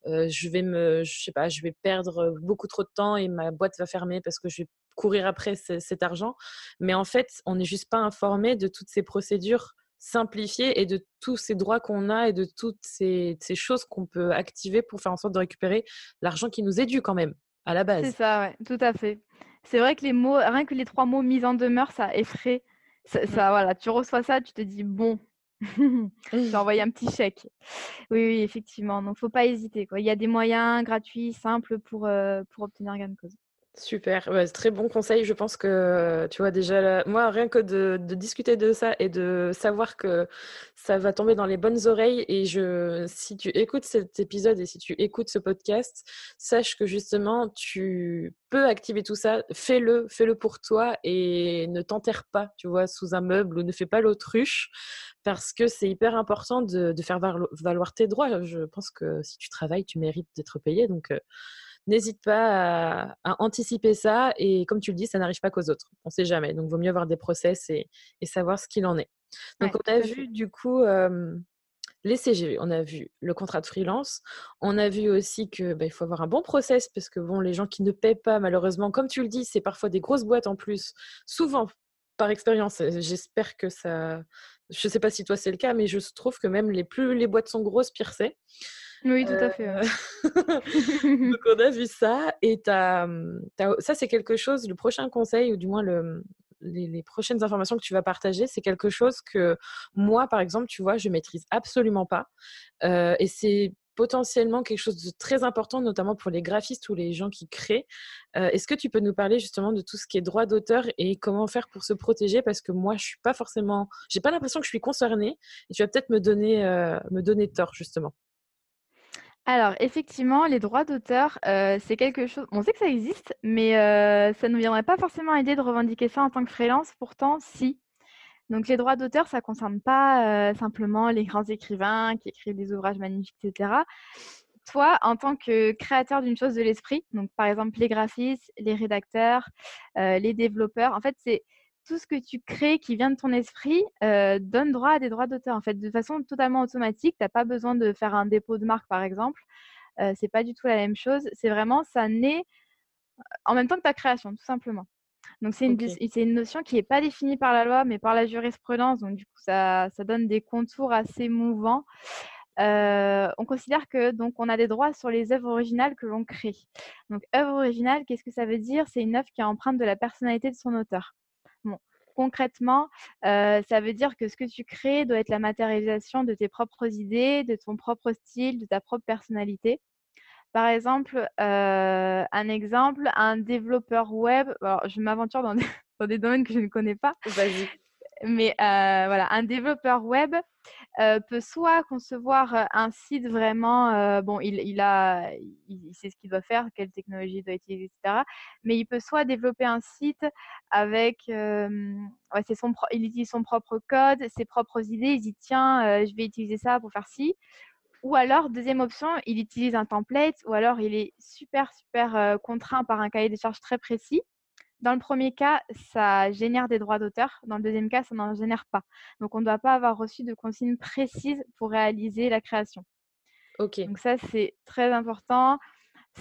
[SPEAKER 1] je vais me, je sais pas, je vais perdre beaucoup trop de temps et ma boîte va fermer parce que je vais courir après cet argent. Mais en fait, on n'est juste pas informé de toutes ces procédures simplifiées et de tous ces droits qu'on a et de toutes ces, ces choses qu'on peut activer pour faire en sorte de récupérer l'argent qui nous est dû quand même à la base.
[SPEAKER 2] C'est ça, ouais, tout à fait. C'est vrai que les mots, rien que les trois mots mise en demeure, ça effraie. Ça, mmh. ça, voilà, tu reçois ça, tu te dis bon, j'ai envoyé un petit chèque. Oui, oui, effectivement. Donc, faut pas hésiter. Il y a des moyens gratuits, simples pour, euh, pour obtenir gain de cause.
[SPEAKER 1] Super, très bon conseil. Je pense que, tu vois, déjà, moi, rien que de, discuter de ça et de savoir que ça va tomber dans les bonnes oreilles. Et je, si tu écoutes cet épisode et si tu écoutes ce podcast, sache que justement, tu peux activer tout ça. Fais-le, fais-le pour toi et ne t'enterre pas, tu vois, sous un meuble ou ne fais pas l'autruche parce que c'est hyper important de, faire valoir tes droits. Je pense que si tu travailles, tu mérites d'être payé. Donc, euh, n'hésite pas à, anticiper ça. Et comme tu le dis, ça n'arrive pas qu'aux autres. On ne sait jamais. Donc, il vaut mieux avoir des process et, savoir ce qu'il en est. Donc, on a vu du coup les CGV, on a vu le contrat de freelance, on a vu aussi qu'il bah, faut avoir un bon process parce que bon, les gens qui ne paient pas, malheureusement, comme tu le dis, c'est parfois des grosses boîtes en plus. Souvent, par expérience, j'espère que ça. Je ne sais pas si toi c'est le cas, mais je trouve que même les plus les boîtes sont grosses, pire c'est.
[SPEAKER 2] Oui, tout à fait.
[SPEAKER 1] Donc, on a vu ça. Et ça, c'est quelque chose, le prochain conseil, ou du moins le, les, prochaines informations que tu vas partager, c'est quelque chose que moi, par exemple, tu vois, je maîtrise absolument pas. et c'est potentiellement quelque chose de très important, notamment pour les graphistes ou les gens qui créent. Est-ce que tu peux nous parler justement de tout ce qui est droit d'auteur et comment faire pour se protéger? Parce que moi, je suis pas forcément, j'ai pas l'impression que je suis concernée. Et tu vas peut-être me donner, me donner tort justement.
[SPEAKER 2] Alors, effectivement, les droits d'auteur, euh, c'est quelque chose. On sait que ça existe, mais euh, ça ne nous viendrait pas forcément aider de revendiquer ça en tant que freelance. Pourtant, si. Donc, les droits d'auteur, ça ne concerne pas euh, simplement les grands écrivains qui écrivent des ouvrages magnifiques, etc. Toi, en tant que créateur d'une chose de l'esprit, donc par exemple les graphistes, les rédacteurs, les développeurs, en fait, c'est tout ce que tu crées qui vient de ton esprit euh, donne droit à des droits d'auteur. En fait, de façon totalement automatique, tu n'as pas besoin de faire un dépôt de marque, par exemple. Euh, c'est pas du tout la même chose. C'est vraiment, ça naît en même temps que ta création, tout simplement. Donc, c'est une, une, notion qui n'est pas définie par la loi, mais par la jurisprudence. Donc, du coup, ça, ça donne des contours assez mouvants. Euh, on considère que donc on a des droits sur les œuvres originales que l'on crée. Donc œuvre originale, qu'est-ce que ça veut dire? C'est une œuvre qui est empreinte de la personnalité de son auteur concrètement, euh, ça veut dire que ce que tu crées doit être la matérialisation de tes propres idées, de ton propre style, de ta propre personnalité. Par exemple, euh, un exemple, un développeur web, alors je m'aventure dans, des domaines que je ne connais pas. Mais euh, voilà, un développeur web euh, peut soit concevoir euh, un site vraiment, bon, il, il a, il, sait ce qu'il doit faire, quelle technologie il doit utiliser, etc. Mais il peut soit développer un site avec, son, il utilise son propre code, ses propres idées, il dit tiens, je vais utiliser ça pour faire ci. Ou alors, deuxième option, il utilise un template, ou alors il est super, super contraint par un cahier des charges très précis. Dans le premier cas, ça génère des droits d'auteur. Dans le deuxième cas, ça n'en génère pas. Donc, on ne doit pas avoir reçu de consignes précises pour réaliser la création.
[SPEAKER 1] Ok.
[SPEAKER 2] Donc ça, c'est très important.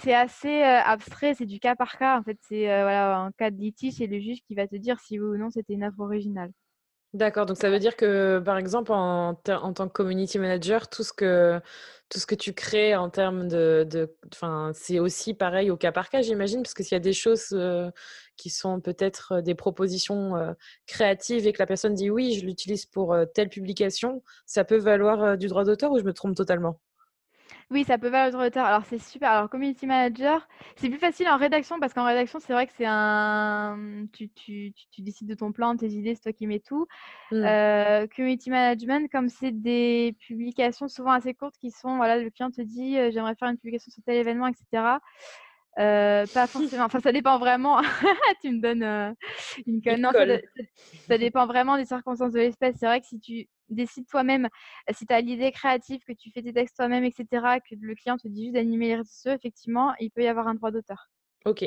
[SPEAKER 2] C'est assez euh, abstrait, c'est du cas par cas. En fait, c'est euh, voilà, un cas de litige, c'est le juge qui va te dire si oui ou non c'était une œuvre originale.
[SPEAKER 1] D'accord, donc ça veut dire que, par exemple, en, en tant que community manager, tout ce que, tout ce que tu crées en termes de, de c'est aussi pareil au cas par cas, j'imagine, parce que s'il y a des choses euh, qui sont peut-être des propositions euh, créatives et que la personne dit oui, je l'utilise pour euh, telle publication, ça peut valoir du droit d'auteur ou je me trompe totalement?
[SPEAKER 2] Oui, ça peut valoir le retard. Alors, c'est super. Alors, community manager, c'est plus facile en rédaction parce qu'en rédaction, c'est vrai que c'est un. Tu, tu, tu, décides de ton plan, tes idées, c'est toi qui mets tout. Mmh. Euh, community management, comme c'est des publications souvent assez courtes qui sont, voilà, le client te dit, euh, j'aimerais faire une publication sur tel événement, etc. Euh, pas forcément. Enfin, ça dépend vraiment. tu me donnes une conne. Non, ça, ça, dépend vraiment des circonstances de l'espèce. C'est vrai que si tu décides toi-même, si tu as l'idée créative, que tu fais tes textes toi-même, etc., que le client te dit juste d'animer les réseaux sociaux, effectivement, il peut y avoir un droit d'auteur.
[SPEAKER 1] Ok.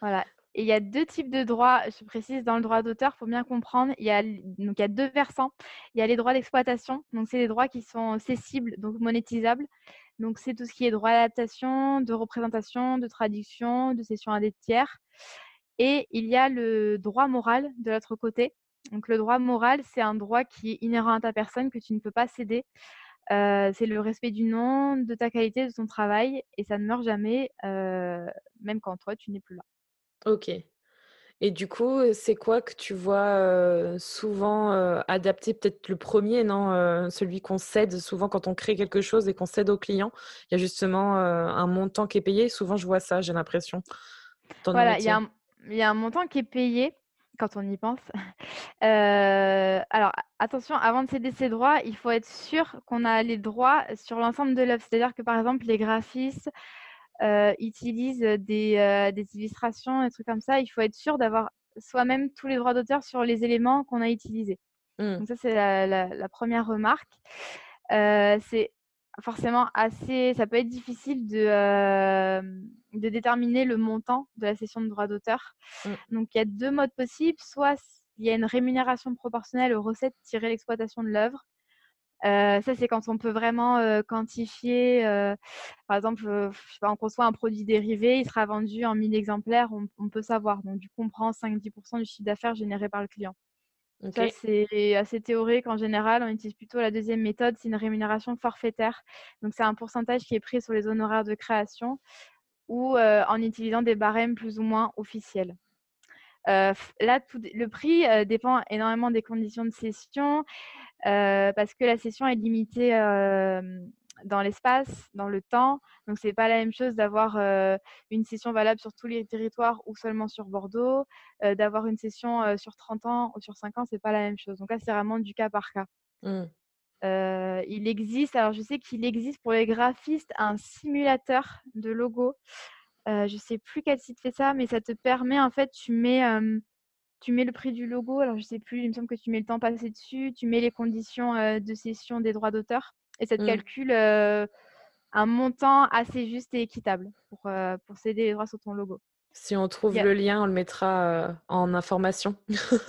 [SPEAKER 2] Voilà. Et il y a deux types de droits, je précise, dans le droit d'auteur, faut bien comprendre. Il y, a, donc, il y a deux versants. Il y a les droits d'exploitation, donc c'est les droits qui sont cessibles, donc monétisables. Donc c'est tout ce qui est droit d'adaptation, de représentation, de traduction, de cession à des tiers. Et il y a le droit moral de l'autre côté. Donc le droit moral, c'est un droit qui est inhérent à ta personne que tu ne peux pas céder. Euh, c'est le respect du nom, de ta qualité, de ton travail, et ça ne meurt jamais, euh, même quand toi, tu n'es plus là.
[SPEAKER 1] Ok. Et du coup, c'est quoi que tu vois souvent adapté Peut-être le premier, non Celui qu'on cède souvent quand on crée quelque chose et qu'on cède au client? Il y a justement un montant qui est payé? Souvent, je vois ça, j'ai l'impression.
[SPEAKER 2] Voilà, il y, a un, il y, a un montant qui est payé quand on y pense. alors, attention, avant de céder ses droits, il faut être sûr qu'on a les droits sur l'ensemble de l'œuvre. C'est-à-dire que, par exemple, les graphistes euh, utilisent des, euh, des, illustrations, des trucs comme ça, il faut être sûr d'avoir soi-même tous les droits d'auteur sur les éléments qu'on a utilisés. Mmh. Donc ça, c'est la, première remarque. Euh, c'est forcément assez, ça peut être difficile de, de déterminer le montant de la session de droits d'auteur. Mmh. Donc il y a deux modes possibles. Soit il y a une rémunération proportionnelle aux recettes tirées de l'exploitation de l'œuvre. Euh, ça, c'est quand on peut vraiment euh, quantifier. Euh, par exemple, on conçoit un produit dérivé, il sera vendu en 1000 exemplaires, on, peut savoir. Donc, du coup, on prend 5-10% du chiffre d'affaires généré par le client. Ça, c'est assez théorique en général. On utilise plutôt la deuxième méthode, c'est une rémunération forfaitaire. Donc, c'est un pourcentage qui est pris sur les honoraires de création ou en utilisant des barèmes plus ou moins officiels. Là, le prix dépend énormément des conditions de cession. Euh, parce que la session est limitée dans l'espace, dans le temps. Donc, ce n'est pas la même chose d'avoir une session valable sur tous les territoires ou seulement sur Bordeaux. d'avoir une session sur 30 ans ou sur 5 ans, ce n'est pas la même chose. Donc là, c'est vraiment du cas par cas. Mmh. il existe, alors je sais qu'il existe pour les graphistes un simulateur de logo. Je ne sais plus quel site fait ça, mais ça te permet, en fait, tu mets tu mets le prix du logo, alors je sais plus, il me semble que tu mets le temps passé dessus, tu mets les conditions de cession des droits d'auteur et ça te mmh. calcule un montant assez juste et équitable pour, pour céder les droits sur ton logo.
[SPEAKER 1] Si on trouve le lien, on le mettra en information.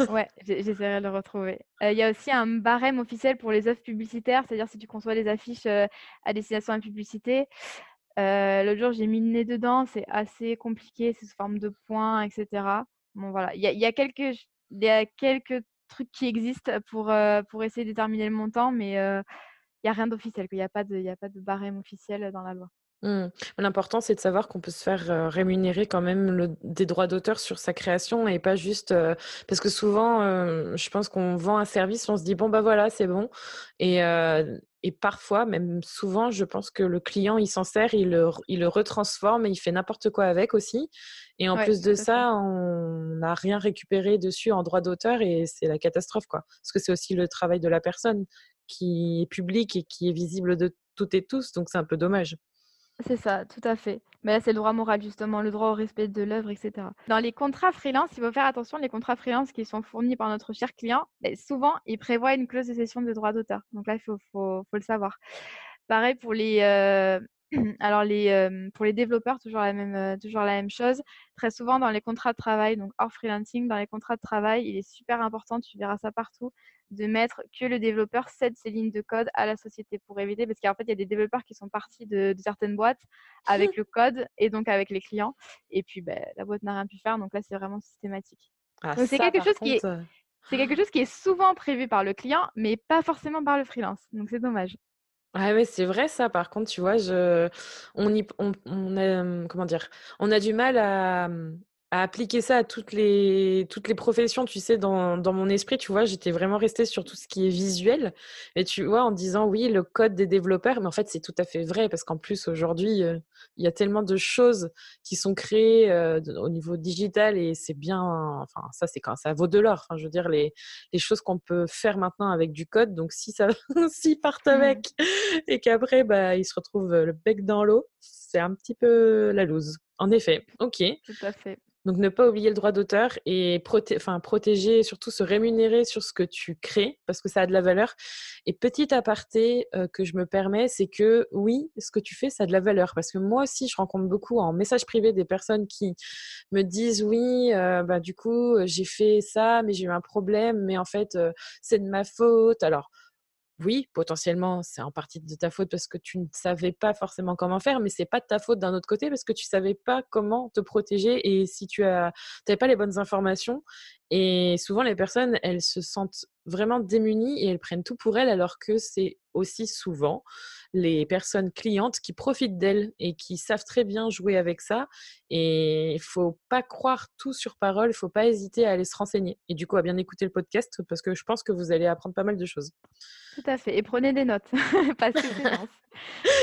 [SPEAKER 2] ouais, j'essaierai de le retrouver. Il y a aussi un barème officiel pour les œuvres publicitaires, c'est-à-dire si tu conçois des affiches à destination de publicité. L'autre jour, j'ai mis le nez dedans, c'est assez compliqué, c'est sous forme de points, etc. Bon, voilà. Il y a, quelques, quelques trucs qui existent pour, pour essayer de déterminer le montant, mais il n'y a rien d'officiel, Il n'y a, a pas de barème officiel dans la loi.
[SPEAKER 1] Mmh. L'important, c'est de savoir qu'on peut se faire euh, rémunérer quand même des droits d'auteur sur sa création et pas juste parce que souvent, je pense qu'on vend un service, on se dit bon bah voilà, c'est bon et, et parfois, même souvent, je pense que le client, il s'en sert, il le, il le retransforme et il fait n'importe quoi avec aussi. Et en plus de ça, on n'a rien récupéré dessus en droit d'auteur et c'est la catastrophe, quoi. Parce que c'est aussi le travail de la personne qui est public et qui est visible de toutes et tous, donc c'est un peu dommage.
[SPEAKER 2] C'est ça, tout à fait. Mais là, c'est le droit moral, justement, le droit au respect de l'œuvre, etc. Dans les contrats freelance, il faut faire attention, les contrats freelance qui sont fournis par notre cher client, souvent, ils prévoient une clause de cession de droit d'auteur. Donc là, il faut, le savoir. Pareil pour les, euh, euh, développeurs, toujours la, même, euh, toujours la même chose. Très souvent, dans les contrats de travail, donc hors freelancing, dans les contrats de travail, il est super important, tu verras ça partout, de mettre que le développeur cède ses lignes de code à la société pour éviter, parce qu'en fait, il y a des développeurs qui sont partis de, certaines boîtes avec le code et donc avec les clients. Et puis, ben, la boîte n'a rien pu faire, donc là, c'est vraiment systématique.
[SPEAKER 1] Ah, c'est quelque chose qui est. Euh,
[SPEAKER 2] c'est quelque chose qui est souvent prévu par le client, mais pas forcément par le freelance. Donc c'est dommage.
[SPEAKER 1] Ah ouais, c'est vrai ça. Par contre, tu vois, je, on y, on, on comment dire, on a du mal à, à appliquer ça à toutes les, toutes les professions, tu sais, dans, dans mon esprit, tu vois, j'étais vraiment restée sur tout ce qui est visuel. Et tu vois, en disant, oui, le code des développeurs, mais en fait, c'est tout à fait vrai, parce qu'en plus, aujourd'hui, euh, il y a tellement de choses qui sont créées euh, au niveau digital, et c'est bien, enfin, ça, c'est quand ça vaut de l'or. Enfin, je veux dire, les, les choses qu'on peut faire maintenant avec du code, donc si ça, s'ils partent mmh. avec, et qu'après, bah, ils se retrouvent le bec dans l'eau, c'est un petit peu la loose. En effet, ok.
[SPEAKER 2] Tout à fait.
[SPEAKER 1] Donc, ne pas oublier le droit d'auteur et protéger et surtout se rémunérer sur ce que tu crées parce que ça a de la valeur. Et petit aparté euh, que je me permets, c'est que oui, ce que tu fais, ça a de la valeur parce que moi aussi, je rencontre beaucoup en message privé des personnes qui me disent oui, euh, bah, du coup, j'ai fait ça, mais j'ai eu un problème, mais en fait, euh, c'est de ma faute. Alors, oui, potentiellement, c'est en partie de ta faute parce que tu ne savais pas forcément comment faire, mais c'est pas de ta faute d'un autre côté parce que tu savais pas comment te protéger et si tu n'avais pas les bonnes informations. Et souvent, les personnes, elles se sentent vraiment démunies et elles prennent tout pour elles alors que c'est aussi souvent les personnes clientes qui profitent d'elles et qui savent très bien jouer avec ça. Et il faut pas croire tout sur parole, il faut pas hésiter à aller se renseigner. Et du coup, à bien écouter le podcast parce que je pense que vous allez apprendre pas mal de choses.
[SPEAKER 2] Tout à fait. Et prenez des notes. pas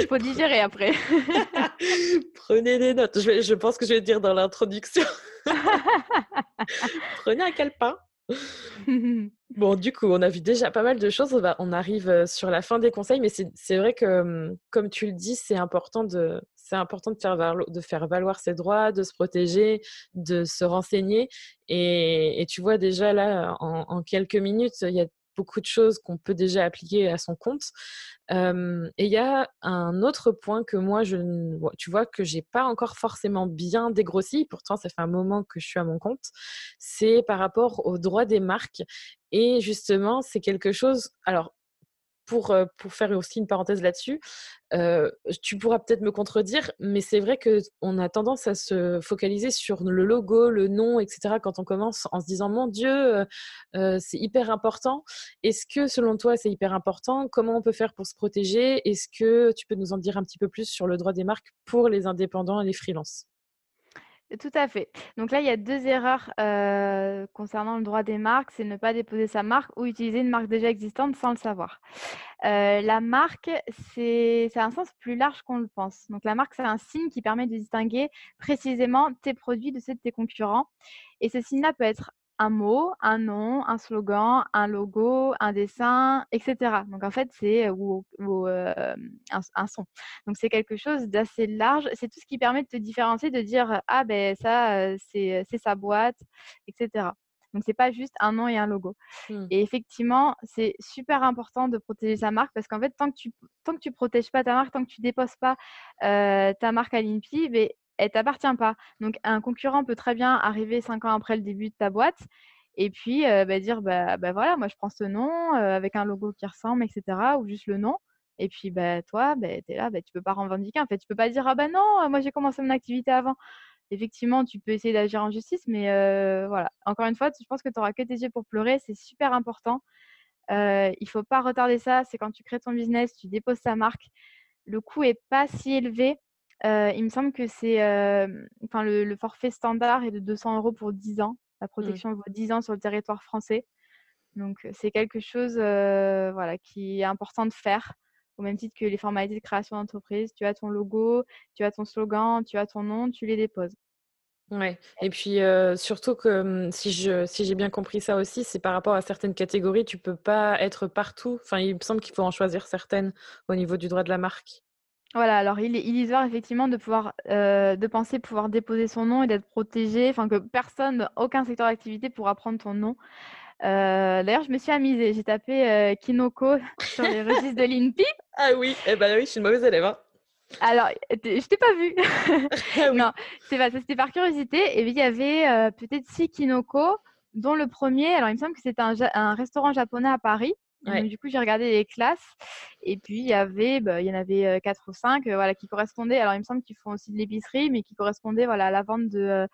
[SPEAKER 2] Il faut digérer après.
[SPEAKER 1] prenez des notes. Je, je pense que je vais dire dans l'introduction. Prenez un calepin. bon, du coup, on a vu déjà pas mal de choses. On, arrive euh, sur la fin des conseils, mais c'est vrai que, hum, comme tu le dis, c'est important de, important de faire, valoir, de faire valoir ses droits, de se protéger, de se renseigner. Et, tu vois déjà là, en, en, quelques minutes, il y a beaucoup de choses qu'on peut déjà appliquer à son compte. et il y a un autre point que moi, je, tu vois, que j'ai pas encore forcément bien dégrossi. Pourtant, ça fait un moment que je suis à mon compte. C'est par rapport aux droits des marques. Et justement, c'est quelque chose. Alors, pour, faire aussi une parenthèse là-dessus, tu pourras peut-être me contredire, mais c'est vrai qu'on a tendance à se focaliser sur le logo, le nom, etc. quand on commence en se disant Mon Dieu, c'est hyper important. Est-ce que selon toi, c'est hyper important? Comment on peut faire pour se protéger? Est-ce que tu peux nous en dire un petit peu plus sur le droit des marques pour les indépendants et les freelances?
[SPEAKER 2] Tout à fait. Donc là, il y a deux erreurs concernant le droit des marques. C'est ne pas déposer sa marque ou utiliser une marque déjà existante sans le savoir. la marque, c'est un sens plus large qu'on le pense. Donc la marque, c'est un signe qui permet de distinguer précisément tes produits de ceux de tes concurrents. Et ce signe-là peut être un mot, un nom, un slogan, un logo, un dessin, etc. Donc en fait, c'est ou, un, son. Donc c'est quelque chose d'assez large. C'est tout ce qui permet de te différencier, de dire ah ben ça c'est sa boîte, etc. Donc c'est pas juste un nom et un logo. Mmh. Et effectivement, c'est super important de protéger sa marque parce qu'en fait, tant que tu tant que tu protèges pas ta marque, tant que tu déposes pas ta marque à l'INPI, ben, elle t'appartient pas. Donc, un concurrent peut très bien arriver cinq ans après le début de ta boîte et puis bah, dire bah, bah, voilà, moi je prends ce nom avec un logo qui ressemble, etc. ou juste le nom. Et puis, bah, toi, bah, tu es là, bah, tu peux pas revendiquer. En fait, tu peux pas dire ah ben non, moi j'ai commencé mon activité avant. Effectivement, tu peux essayer d'agir en justice, mais voilà. Encore une fois, je pense que tu auras que tes yeux pour pleurer. C'est super important. Il il faut pas retarder ça. C'est quand tu crées ton business, tu déposes ta marque. Le coût est pas si élevé il me semble que c'est, enfin le forfait standard est de 200 euros pour 10 ans. La mmh. protection vaut 10 ans sur le territoire français. Donc c'est quelque chose, voilà, qui est important de faire, au même titre que les formalités de création d'entreprise. Tu as ton logo, tu as ton slogan, tu as ton nom, tu les déposes.
[SPEAKER 1] Ouais et puis, surtout que, mmh, si je si j'ai bien compris ça aussi, c'est par rapport à certaines catégories, tu peux pas être partout. Enfin, il me semble qu'il faut en choisir certaines au niveau du droit de la marque.
[SPEAKER 2] Voilà, alors il est illusoire effectivement de pouvoir de penser pouvoir déposer son nom et d'être protégé, enfin que personne, aucun secteur d'activité pourra prendre ton nom. d'ailleurs, je me suis amusée, j'ai tapé Kinoko sur les registres de l'INPI.
[SPEAKER 1] Ah oui, eh ben oui, je suis une mauvaise élève. Hein.
[SPEAKER 2] Alors, je t'ai pas vu. Ah non, c'est pas c'était par curiosité. Et il y avait peut-être six Kinoko, dont le premier, alors il me semble que c'était un restaurant japonais à Paris du coup, j'ai regardé les classes et puis il y avait, bah, il y en avait quatre ou cinq, voilà, qui correspondaient. Alors, il me semble qu'ils font aussi de l'épicerie, mais qui correspondaient, voilà, à la vente de,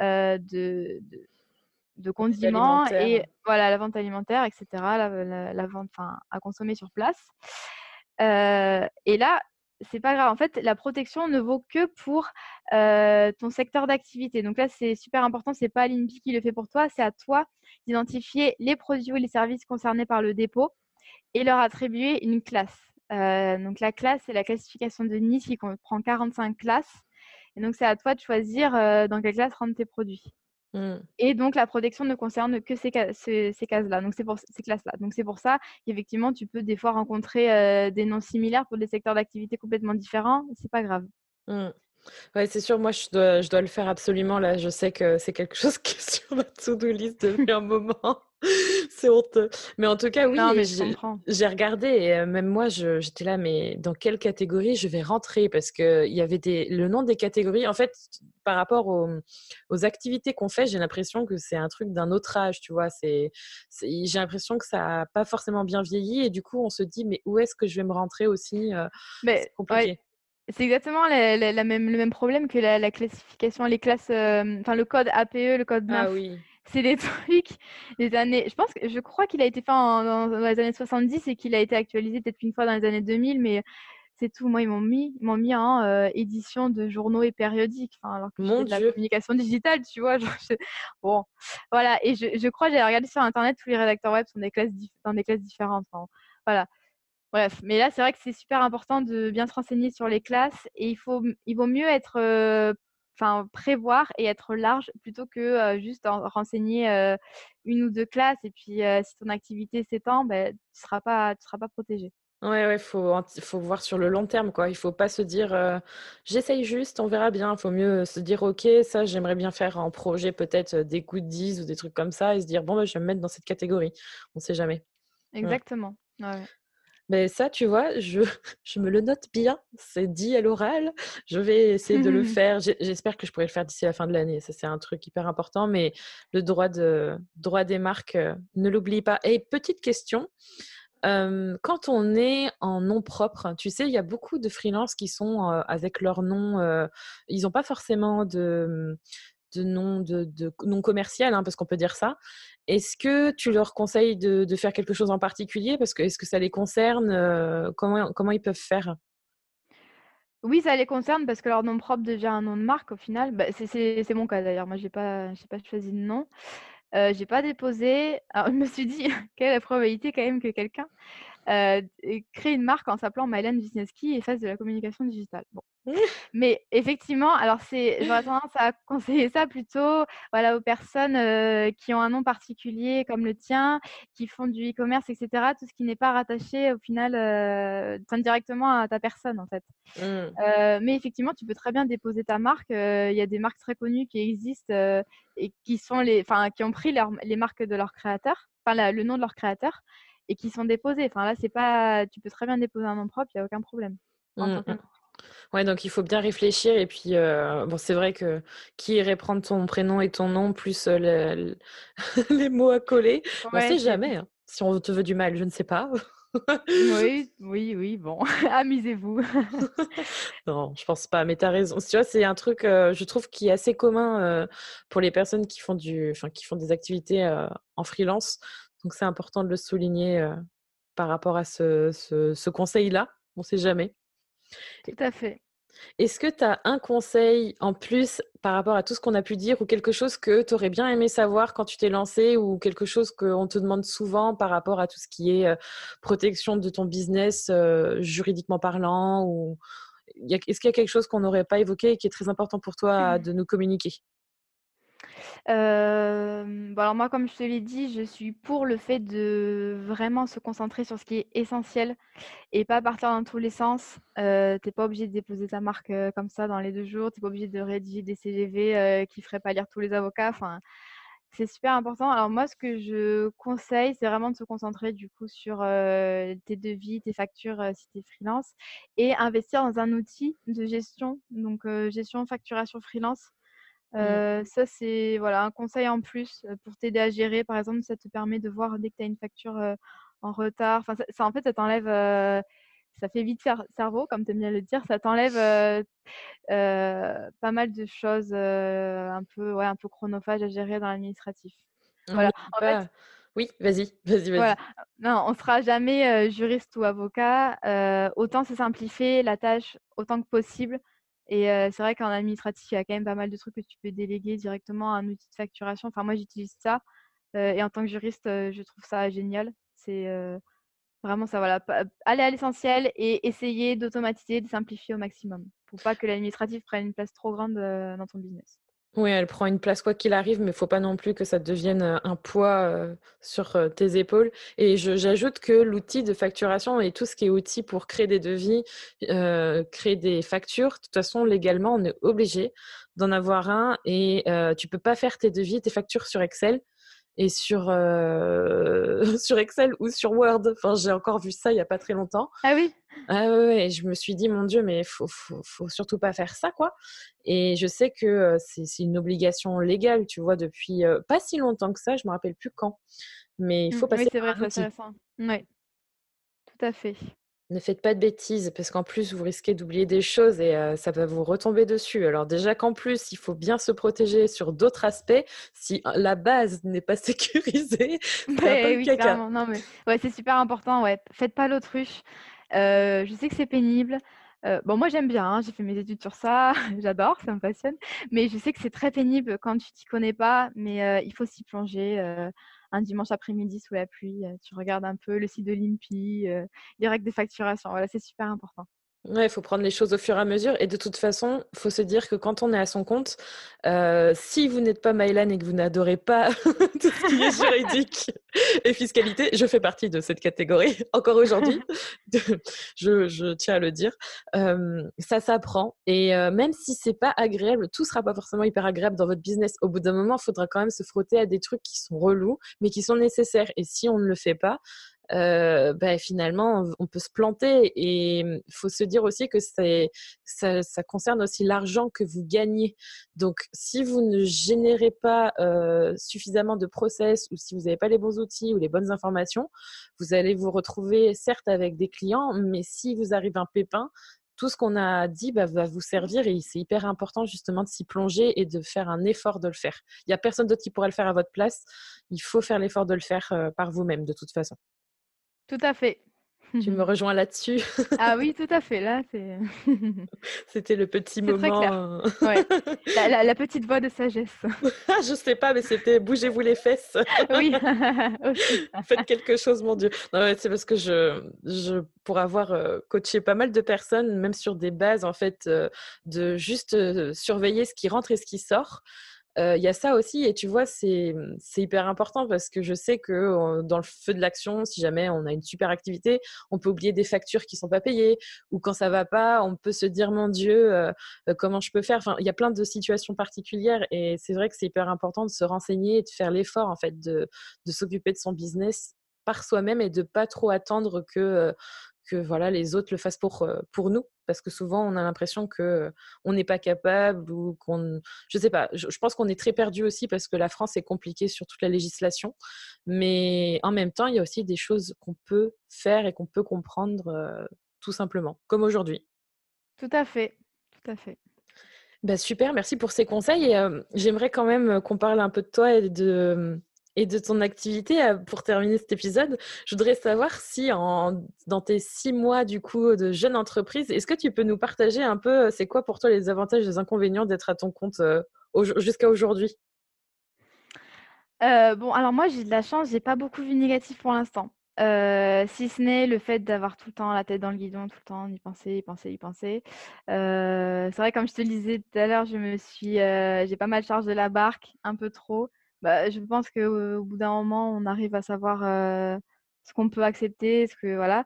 [SPEAKER 2] de, de condiments et voilà, la vente alimentaire, etc., la, vente à consommer sur place. et là, c'est pas grave. En fait, la protection ne vaut que pour ton secteur d'activité. Donc là, c'est super important. C'est pas l'INPI qui le fait pour toi. C'est à toi d'identifier les produits ou les services concernés par le dépôt et leur attribuer une classe. donc la classe, c'est la classification de Nice qui comprend 45 classes. Et donc, c'est à toi de choisir dans quelle classe rentrent tes produits. Mmh. Et donc, la protection ne concerne que ces, ces, cases-là, donc c'est pour ces classes-là. Donc, c'est pour ça qu'effectivement, tu peux des fois rencontrer des noms similaires pour des secteurs d'activité complètement différents. C'est pas grave.
[SPEAKER 1] Mmh. Ouais, c'est sûr, moi je dois, je dois le faire absolument. Là, je sais que c'est quelque chose qui est sur ma to-do list depuis un moment. c'est honteux. Mais en tout cas, oui, j'ai regardé et euh, même moi, j'étais là, mais dans quelle catégorie je vais rentrer? Parce qu'il y avait des, le nom des catégories. En fait, par rapport aux, aux activités qu'on fait, j'ai l'impression que c'est un truc d'un autre âge, tu vois? C'est, j'ai l'impression que ça n'a pas forcément bien vieilli et du coup, on se dit, mais où est-ce que je vais me rentrer aussi euh,
[SPEAKER 2] mais, C'est compliqué. C'est exactement la, même, le même problème que la, classification, les classes, euh, enfin le code APE, le code NAF. Ah oui. C'est des trucs des années. Je pense que je crois qu'il a été fait dans les années 70 et qu'il a été actualisé peut-être une fois dans les années 2000, mais c'est tout. Moi, ils m'ont mis, m'ont mis en euh, édition de journaux et périodiques. Enfin, alors que Mon de la communication digitale, tu vois. Bon, voilà. Et je, je crois, j'ai regardé sur internet, tous les rédacteurs web sont des classes dans des classes différentes. voilà. Bref, mais là, c'est vrai que c'est super important de bien se renseigner sur les classes et il, faut, il vaut mieux être, enfin, prévoir et être large plutôt que juste renseigner une ou deux classes et puis si ton activité s'étend, ben, tu ne seras, pas, tu seras pas protégé.
[SPEAKER 1] Ouais, ouais, faut, faut voir sur le long terme, quoi. Il faut pas se dire, j'essaye juste, on verra bien. Il faut mieux se dire, ok, ça, j'aimerais bien faire en projet peut-être des 10 ou des trucs comme ça et se dire, bon, ben, je vais me mettre dans cette catégorie. On ne sait jamais.
[SPEAKER 2] Exactement. Ouais.
[SPEAKER 1] Mais ça, tu vois, je, je me le note bien. C'est dit à l'oral. Je vais essayer de le faire. J'espère que je pourrai le faire d'ici la fin de l'année. Ça, c'est un truc hyper important. Mais le droit, de, droit des marques, euh, ne l'oublie pas. Et petite question. quand on est en nom propre, tu sais, il y a beaucoup de freelances qui sont euh, avec leur nom. Euh, ils n'ont pas forcément de, de nom, de, commercial, hein, parce qu'on peut dire ça. Est-ce que tu leur conseilles de, faire quelque chose en particulier? Parce que est-ce que ça les concerne comment, ils peuvent faire?
[SPEAKER 2] Oui, ça les concerne parce que leur nom propre devient un nom de marque au final. Bah, c'est mon cas d'ailleurs. Moi, je n'ai pas, pas choisi de nom. Euh, j'ai pas déposé. Alors, je me suis dit, quelle est la probabilité quand même que quelqu'un euh, crée une marque en s'appelant Mylène Wisniewski et fasse de la communication digitale. Bon. Mais effectivement, alors c'est, j'aurais tendance à conseiller ça plutôt voilà, aux personnes euh, qui ont un nom particulier comme le tien, qui font du e-commerce, etc. Tout ce qui n'est pas rattaché au final euh, directement à ta personne en fait. Mmh. Euh, mais effectivement, tu peux très bien déposer ta marque. Il y a des marques très connues qui existent et qui sont les, enfin, qui ont pris les marques de leurs créateurs, enfin le nom de leurs créateurs et qui sont déposées. Enfin là, c'est pas, tu peux très bien déposer un nom propre, il n'y a aucun problème. Mmh,
[SPEAKER 1] Ouais, donc il faut bien réfléchir. Et puis, euh, bon, c'est vrai que qui irait prendre ton prénom et ton nom plus euh, les mots à coller? On ne sait jamais. Hein. Si on te veut du mal, je ne sais pas.
[SPEAKER 2] oui, oui, oui, bon, amusez-vous.
[SPEAKER 1] non, je pense pas, mais tu as raison. Tu vois, c'est un truc, euh, je trouve, qui est assez commun pour les personnes qui font, du, qui font des activités en freelance. Donc, c'est important de le souligner par rapport à ce, ce, ce conseil-là. On ne sait jamais.
[SPEAKER 2] Tout à fait.
[SPEAKER 1] Est-ce que tu as un conseil en plus par rapport à tout ce qu'on a pu dire ou quelque chose que tu aurais bien aimé savoir quand tu t'es lancé ou quelque chose qu'on te demande souvent par rapport à tout ce qui est protection de ton business juridiquement parlant ou est-ce qu'il y a quelque chose qu'on n'aurait pas évoqué et qui est très important pour toi de nous communiquer?
[SPEAKER 2] Alors moi, comme je te l'ai dit, je suis pour le fait de vraiment se concentrer sur ce qui est essentiel et pas partir dans tous les sens. Euh, tu pas obligé de déposer ta marque comme ça dans les deux jours. Tu pas obligé de rédiger des CGV qui ne feraient pas lire tous les avocats. Enfin, c'est super important. Alors moi, ce que je conseille, c'est vraiment de se concentrer du coup sur tes devis, tes factures si tu es freelance et investir dans un outil de gestion, donc gestion facturation freelance. Mmh. ça, c'est voilà, un conseil en plus pour t'aider à gérer. Par exemple, ça te permet de voir dès que tu as une facture en retard. Enfin, ça, en fait, ça t'enlève, ça fait vite faire cerveau, comme tu aimes bien le dire. Ça t'enlève pas mal de choses un, peu, ouais, un peu chronophages à gérer dans l'administratif. Voilà.
[SPEAKER 1] Oui, vas-y, vas-y, vas-y.
[SPEAKER 2] Non, on ne sera jamais juriste ou avocat. autant se simplifier la tâche autant que possible. Et c'est vrai qu'en administratif, il y a quand même pas mal de trucs que tu peux déléguer directement à un outil de facturation. Enfin, moi, j'utilise ça. et en tant que juriste, je trouve ça génial. C'est vraiment ça, voilà. Aller à l'essentiel et essayer d'automatiser, de simplifier au maximum pour pas que l'administratif prenne une place trop grande dans ton business.
[SPEAKER 1] Oui, elle prend une place quoi qu'il arrive, mais il faut pas non plus que ça devienne un poids sur tes épaules. Et j'ajoute que l'outil de facturation et tout ce qui est outil pour créer des devis, créer des factures, de toute façon, légalement, on est obligé d'en avoir un et tu peux pas faire tes devis, tes factures sur Excel et sur, sur Excel ou sur Word. Enfin, j'ai encore vu ça il n'y a pas très longtemps.
[SPEAKER 2] Ah oui?
[SPEAKER 1] Ah ouais, et je me suis dit, mon Dieu, mais il faut, faut, faut, surtout pas faire ça, quoi. Et je sais que c'est une obligation légale, tu vois, depuis pas si longtemps que ça, je me rappelle plus quand. Mais il faut mmh, passer
[SPEAKER 2] oui, c'est vrai, c'est intéressant. Oui, tout à fait.
[SPEAKER 1] Ne faites pas de bêtises parce qu'en plus, vous risquez d'oublier des choses et ça va vous retomber dessus. Alors déjà qu'en plus, il faut bien se protéger sur d'autres aspects. Si la base n'est pas sécurisée,
[SPEAKER 2] ouais, oui. Non, mais ouais, c'est super important. Ouais, faites pas l'autruche. je sais que c'est pénible. bon, moi j'aime bien, hein, j'ai fait mes études sur ça, j'adore, ça me passionne. Mais je sais que c'est très pénible quand tu t'y connais pas, mais il faut s'y plonger un dimanche après-midi sous la pluie, tu regardes un peu le site de l'INPI, les règles de facturation. Voilà, c'est super important.
[SPEAKER 1] Ouais, il faut prendre les choses au fur et à mesure. Et de toute façon, il faut se dire que quand on est à son compte, si vous n'êtes pas Maëlan et que vous n'adorez pas tout ce qui est juridique et fiscalité, je fais partie de cette catégorie encore aujourd'hui. je, je, tiens à le dire. ça s'apprend. Et même si c'est pas agréable, tout sera pas forcément hyper agréable dans votre business. Au bout d'un moment, il faudra quand même se frotter à des trucs qui sont relous, mais qui sont nécessaires. Et si on ne le fait pas, euh, bah, finalement, on peut se planter. Et il faut se dire aussi que ça, ça concerne aussi l'argent que vous gagnez. Donc, si vous ne générez pas euh, suffisamment de process ou si vous n'avez pas les bons outils ou les bonnes informations, vous allez vous retrouver certes avec des clients, mais si vous arrive un pépin, tout ce qu'on a dit bah, va vous servir et c'est hyper important justement de s'y plonger et de faire un effort de le faire. Il n'y a personne d'autre qui pourrait le faire à votre place. Il faut faire l'effort de le faire par vous-même de toute façon.
[SPEAKER 2] Tout à fait.
[SPEAKER 1] Tu me rejoins là-dessus.
[SPEAKER 2] ah oui, tout à fait. Là.
[SPEAKER 1] C'était le petit moment.
[SPEAKER 2] Euh, ouais. La, petite voix de sagesse.
[SPEAKER 1] Ah, je sais pas, mais c'était bougez-vous les fesses.
[SPEAKER 2] oui.
[SPEAKER 1] Faites quelque chose, mon Dieu. c'est parce que je, je, pour avoir coaché pas mal de personnes, même sur des bases en fait, de juste surveiller ce qui rentre et ce qui sort il y a ça aussi, et tu vois, c'est hyper important parce que je sais que dans le feu de l'action, si jamais on a une super activité, on peut oublier des factures qui sont pas payées, ou quand ça va pas, on peut se dire mon Dieu, comment je peux faire? Enfin, il y a plein de situations particulières, et c'est vrai que c'est hyper important de se renseigner et de faire l'effort en fait de, de s'occuper de son business par soi-même et de pas trop attendre que que voilà les autres le fassent pour pour nous. Parce que souvent on a l'impression que on n'est pas capable ou qu'on je sais pas je, pense qu'on est très perdu aussi parce que la France est compliquée sur toute la législation. Mais en même temps il y a aussi des choses qu'on peut faire et qu'on peut comprendre tout simplement comme aujourd'hui.
[SPEAKER 2] Tout à fait tout à fait.
[SPEAKER 1] Bah, super merci pour ces conseils et j'aimerais quand même qu'on parle un peu de toi et de et de ton activité euh, pour terminer cet épisode. Je voudrais savoir si dans tes six mois du coup de jeune entreprise, est-ce que tu peux nous partager un peu euh, c'est quoi pour toi les avantages et les inconvénients d'être à ton compte euh, jusqu'à aujourd'hui?
[SPEAKER 2] Bon, alors moi j'ai de la chance, j'ai pas beaucoup vu négatif pour l'instant. si ce n'est le fait d'avoir tout le temps la tête dans le guidon, tout le temps y penser, y penser, y penser. c'est vrai, comme je te le disais tout à l'heure, je me suis, j'ai pas mal chargé la barque, un peu trop. Bah, je pense qu'au bout d'un moment, on arrive à savoir ce qu'on peut accepter, ce que voilà.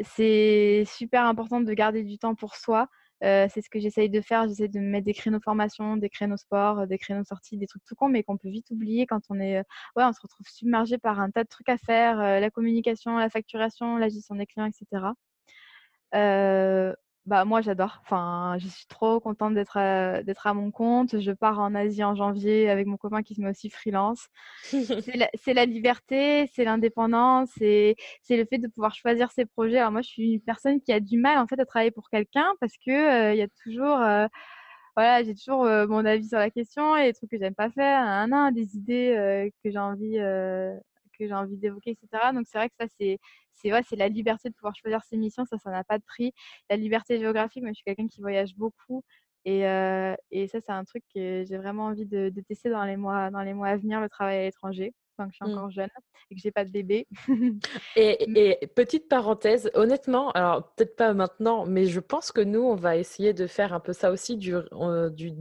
[SPEAKER 2] C'est super important de garder du temps pour soi. c'est ce que j'essaye de faire. J'essaie de mettre des créneaux formation, des créneaux sport, des créneaux sorties, des trucs tout con, mais qu'on peut vite oublier quand on est, ouais, on se retrouve submergé par un tas de trucs à faire, la communication, la facturation, la gestion des clients, etc. Bah, moi, j'adore. Enfin, je suis trop contente d'être à, d'être à mon compte. Je pars en Asie en janvier avec mon copain qui se met aussi freelance. c'est, la, liberté, c'est l'indépendance, c'est, c'est le fait de pouvoir choisir ses projets. Alors moi, je suis une personne qui a du mal en fait à travailler pour quelqu'un parce que il y a toujours voilà, j'ai toujours mon avis sur la question et des trucs que j'aime pas faire, un, un, des idées que j'ai envie que j'ai envie d'évoquer, etc. Donc c'est vrai que ça c'est c'est la liberté de pouvoir choisir ses missions, ça ça n'a pas de prix. La liberté géographique, moi je suis quelqu'un qui voyage beaucoup et, et ça c'est un truc que j'ai vraiment envie de, de, tester dans les mois dans les mois à venir, le travail à l'étranger que je suis mmh. encore jeune et que j'ai pas de bébé.
[SPEAKER 1] et, petite parenthèse, honnêtement, alors peut-être pas maintenant, mais je pense que nous, on va essayer de faire un peu ça aussi, du, du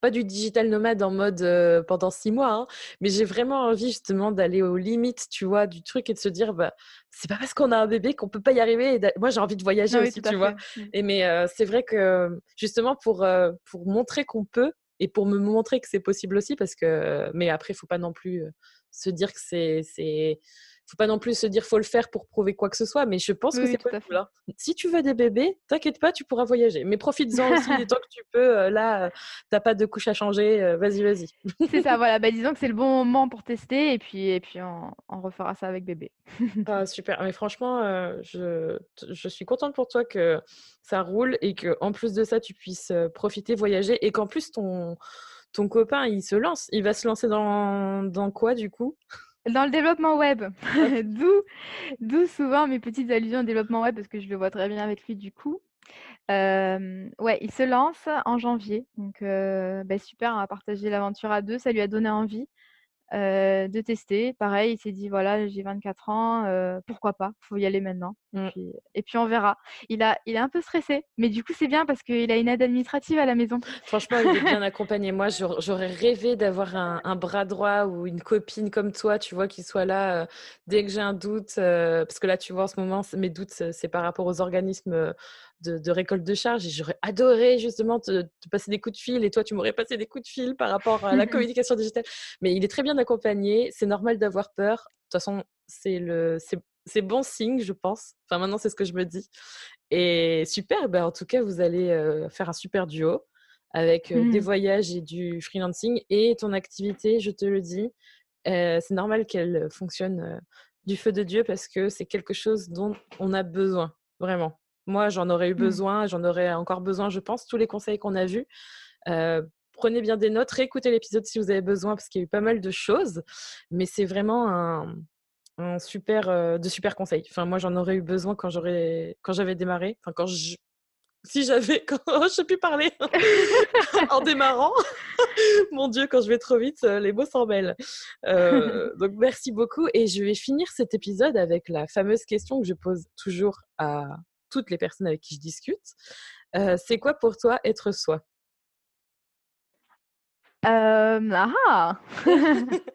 [SPEAKER 1] pas du digital nomade en mode pendant six mois, hein, mais j'ai vraiment envie justement d'aller aux limites, tu vois, du truc et de se dire, bah, c'est pas parce qu'on a un bébé qu'on peut pas y arriver. moi, j'ai envie de voyager ah aussi, tu vois. Mmh. Et mais c'est vrai que justement pour pour montrer qu'on peut, et pour me montrer que c'est possible aussi parce que mais après il faut pas non plus se dire que c'est c'est faut pas non plus se dire faut le faire pour prouver quoi que ce soit mais je pense que c'est possible hein. si tu veux des bébés t'inquiète pas tu pourras voyager mais profites-en aussi du temps que tu peux là t'as pas de couche à changer vas-y vas-y.
[SPEAKER 2] C'est ça voilà bah, disons que c'est le bon moment pour tester et puis et puis on, refera ça avec bébé.
[SPEAKER 1] Ah, super mais franchement je, je suis contente pour toi que ça roule et que en plus de ça tu puisses profiter voyager et qu'en plus ton ton copain, il se lance. Il va se lancer dans, dans quoi, du coup?
[SPEAKER 2] Dans le développement web. D'où souvent mes petites allusions au développement web, parce que je le vois très bien avec lui, du coup. ouais, il se lance en janvier. Donc, bah, super, on va partager l'aventure à deux. Ça lui a donné envie. Euh, de tester. Pareil, il s'est dit voilà, j'ai 24 ans, euh, pourquoi pas, faut y aller maintenant. Mmh. Et, puis, on verra. Il a, il est un peu stressé, mais du coup c'est bien parce qu'il a une aide administrative à la maison.
[SPEAKER 1] Franchement, il est bien accompagné. Moi, j'aurais rêvé d'avoir un, bras droit ou une copine comme toi, tu vois, qui soit là euh, dès que j'ai un doute, parce que là, tu vois, en ce moment, mes doutes, c'est par rapport aux organismes de, récolte de charges et j'aurais adoré justement te, passer des coups de fil et toi tu m'aurais passé des coups de fil par rapport à la communication digitale. Mais il est très bien accompagné, c'est normal d'avoir peur. De toute façon, c'est le c'est bon signe, je pense. Enfin maintenant c'est ce que je me dis. Et super, ben, en tout cas vous allez euh, faire un super duo avec euh, des mmh. voyages et du freelancing et ton activité, je te le dis, euh, c'est normal qu'elle fonctionne du feu de Dieu parce que c'est quelque chose dont on a besoin, vraiment. Moi, j'en aurais eu mmh. besoin, j'en aurais encore besoin, je pense, tous les conseils qu'on a vus. prenez bien des notes, réécoutez l'épisode si vous avez besoin, parce qu'il y a eu pas mal de choses. Mais c'est vraiment un, super, de super conseils. Enfin, moi, j'en aurais eu besoin quand j'aurais, quand j'avais démarré. Enfin, quand je, si j'avais, quand je sais plus parler en démarrant. Mon Dieu, quand je vais trop vite, les mots s'en mêlent. donc, merci beaucoup. Et je vais finir cet épisode avec la fameuse question que je pose toujours à toutes les personnes avec qui je discute. Euh, c'est quoi pour toi être soi?
[SPEAKER 2] Euh, ah,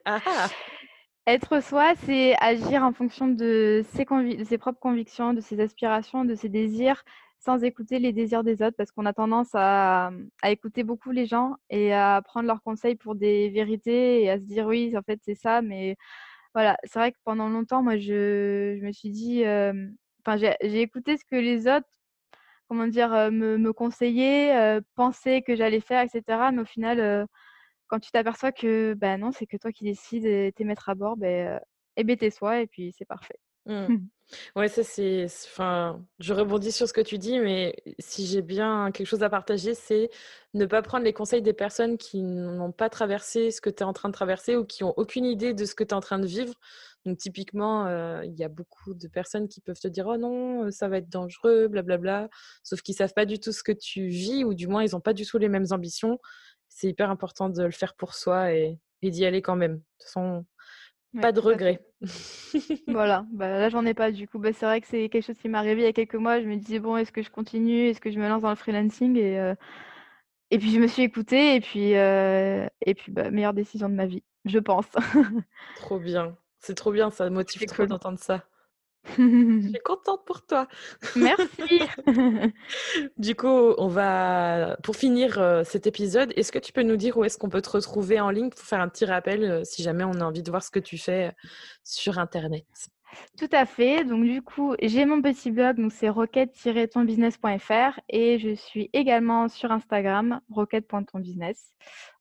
[SPEAKER 2] ah. Être soi, c'est agir en fonction de ses, de ses, propres convictions, de ses aspirations, de ses désirs, sans écouter les désirs des autres, parce qu'on a tendance à, à, écouter beaucoup les gens et à prendre leurs conseils pour des vérités et à se dire oui, en fait, c'est ça, mais voilà, c'est vrai que pendant longtemps, moi, je, je me suis dit, enfin, j'ai écouté ce que les autres, comment dire, me, me conseillaient, pensaient que j'allais faire, etc. Mais au final, quand tu t'aperçois que, ben non, c'est que toi qui décides et t'es mettre à bord, ben, et ben t'es soi et puis c'est parfait.
[SPEAKER 1] Mmh. Ouais, ça c'est. Enfin, je rebondis sur ce que tu dis, mais si j'ai bien quelque chose à partager, c'est ne pas prendre les conseils des personnes qui n'ont pas traversé ce que tu es en train de traverser ou qui n'ont aucune idée de ce que tu es en train de vivre. Donc, typiquement, il y a beaucoup de personnes qui peuvent te dire Oh non, ça va être dangereux, blablabla, sauf qu'ils savent pas du tout ce que tu vis ou du moins ils n'ont pas du tout les mêmes ambitions. C'est hyper important de le faire pour soi et, et d'y aller quand même. De toute façon, pas de regret.
[SPEAKER 2] voilà, bah, là j'en ai pas du coup. Bah, c'est vrai que c'est quelque chose qui m'est arrivé il y a quelques mois. Je me disais bon, est-ce que je continue? Est-ce que je me lance dans le freelancing? Et, euh, et puis je me suis écoutée et puis, euh, et puis bah, meilleure décision de ma vie, je pense.
[SPEAKER 1] trop bien. C'est trop bien, ça motive trop d'entendre ça. Je suis contente pour toi.
[SPEAKER 2] Merci.
[SPEAKER 1] du coup, on va pour finir euh, cet épisode, est-ce que tu peux nous dire où est-ce qu'on peut te retrouver en ligne pour faire un petit rappel euh, si jamais on a envie de voir ce que tu fais euh, sur internet?
[SPEAKER 2] Tout à fait. Donc du coup, j'ai mon petit blog, donc c'est roquette-tonbusiness.fr et je suis également sur Instagram, roquette.tonbusiness.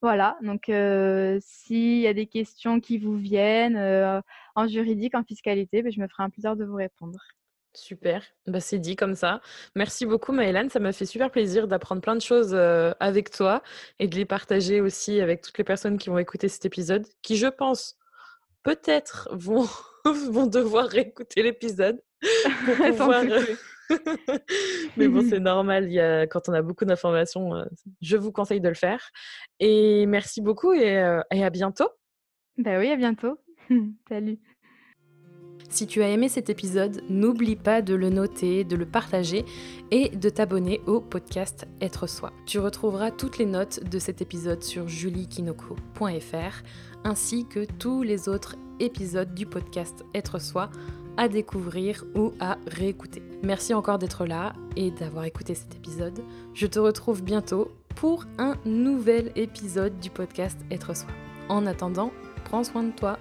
[SPEAKER 2] Voilà, donc euh, s'il y a des questions qui vous viennent euh, en juridique, en fiscalité, ben, je me ferai un plaisir de vous répondre.
[SPEAKER 1] Super, bah, c'est dit comme ça. Merci beaucoup Maëlane, ça m'a fait super plaisir d'apprendre plein de choses euh, avec toi et de les partager aussi avec toutes les personnes qui vont écouter cet épisode, qui je pense peut-être vont, vont devoir réécouter l'épisode pour pouvoir... Mais bon, c'est normal, il y a, quand on a beaucoup d'informations, euh, je vous conseille de le faire. Et merci beaucoup et, euh, et à bientôt.
[SPEAKER 2] Bah oui, à bientôt. Salut.
[SPEAKER 1] Si tu as aimé cet épisode, n'oublie pas de le noter, de le partager et de t'abonner au podcast Être Soi. Tu retrouveras toutes les notes de cet épisode sur juliekinoko.fr ainsi que tous les autres épisodes du podcast Être Soi à découvrir ou à réécouter. Merci encore d'être là et d'avoir écouté cet épisode. Je te retrouve bientôt pour un nouvel épisode du podcast Être Soi. En attendant, prends soin de toi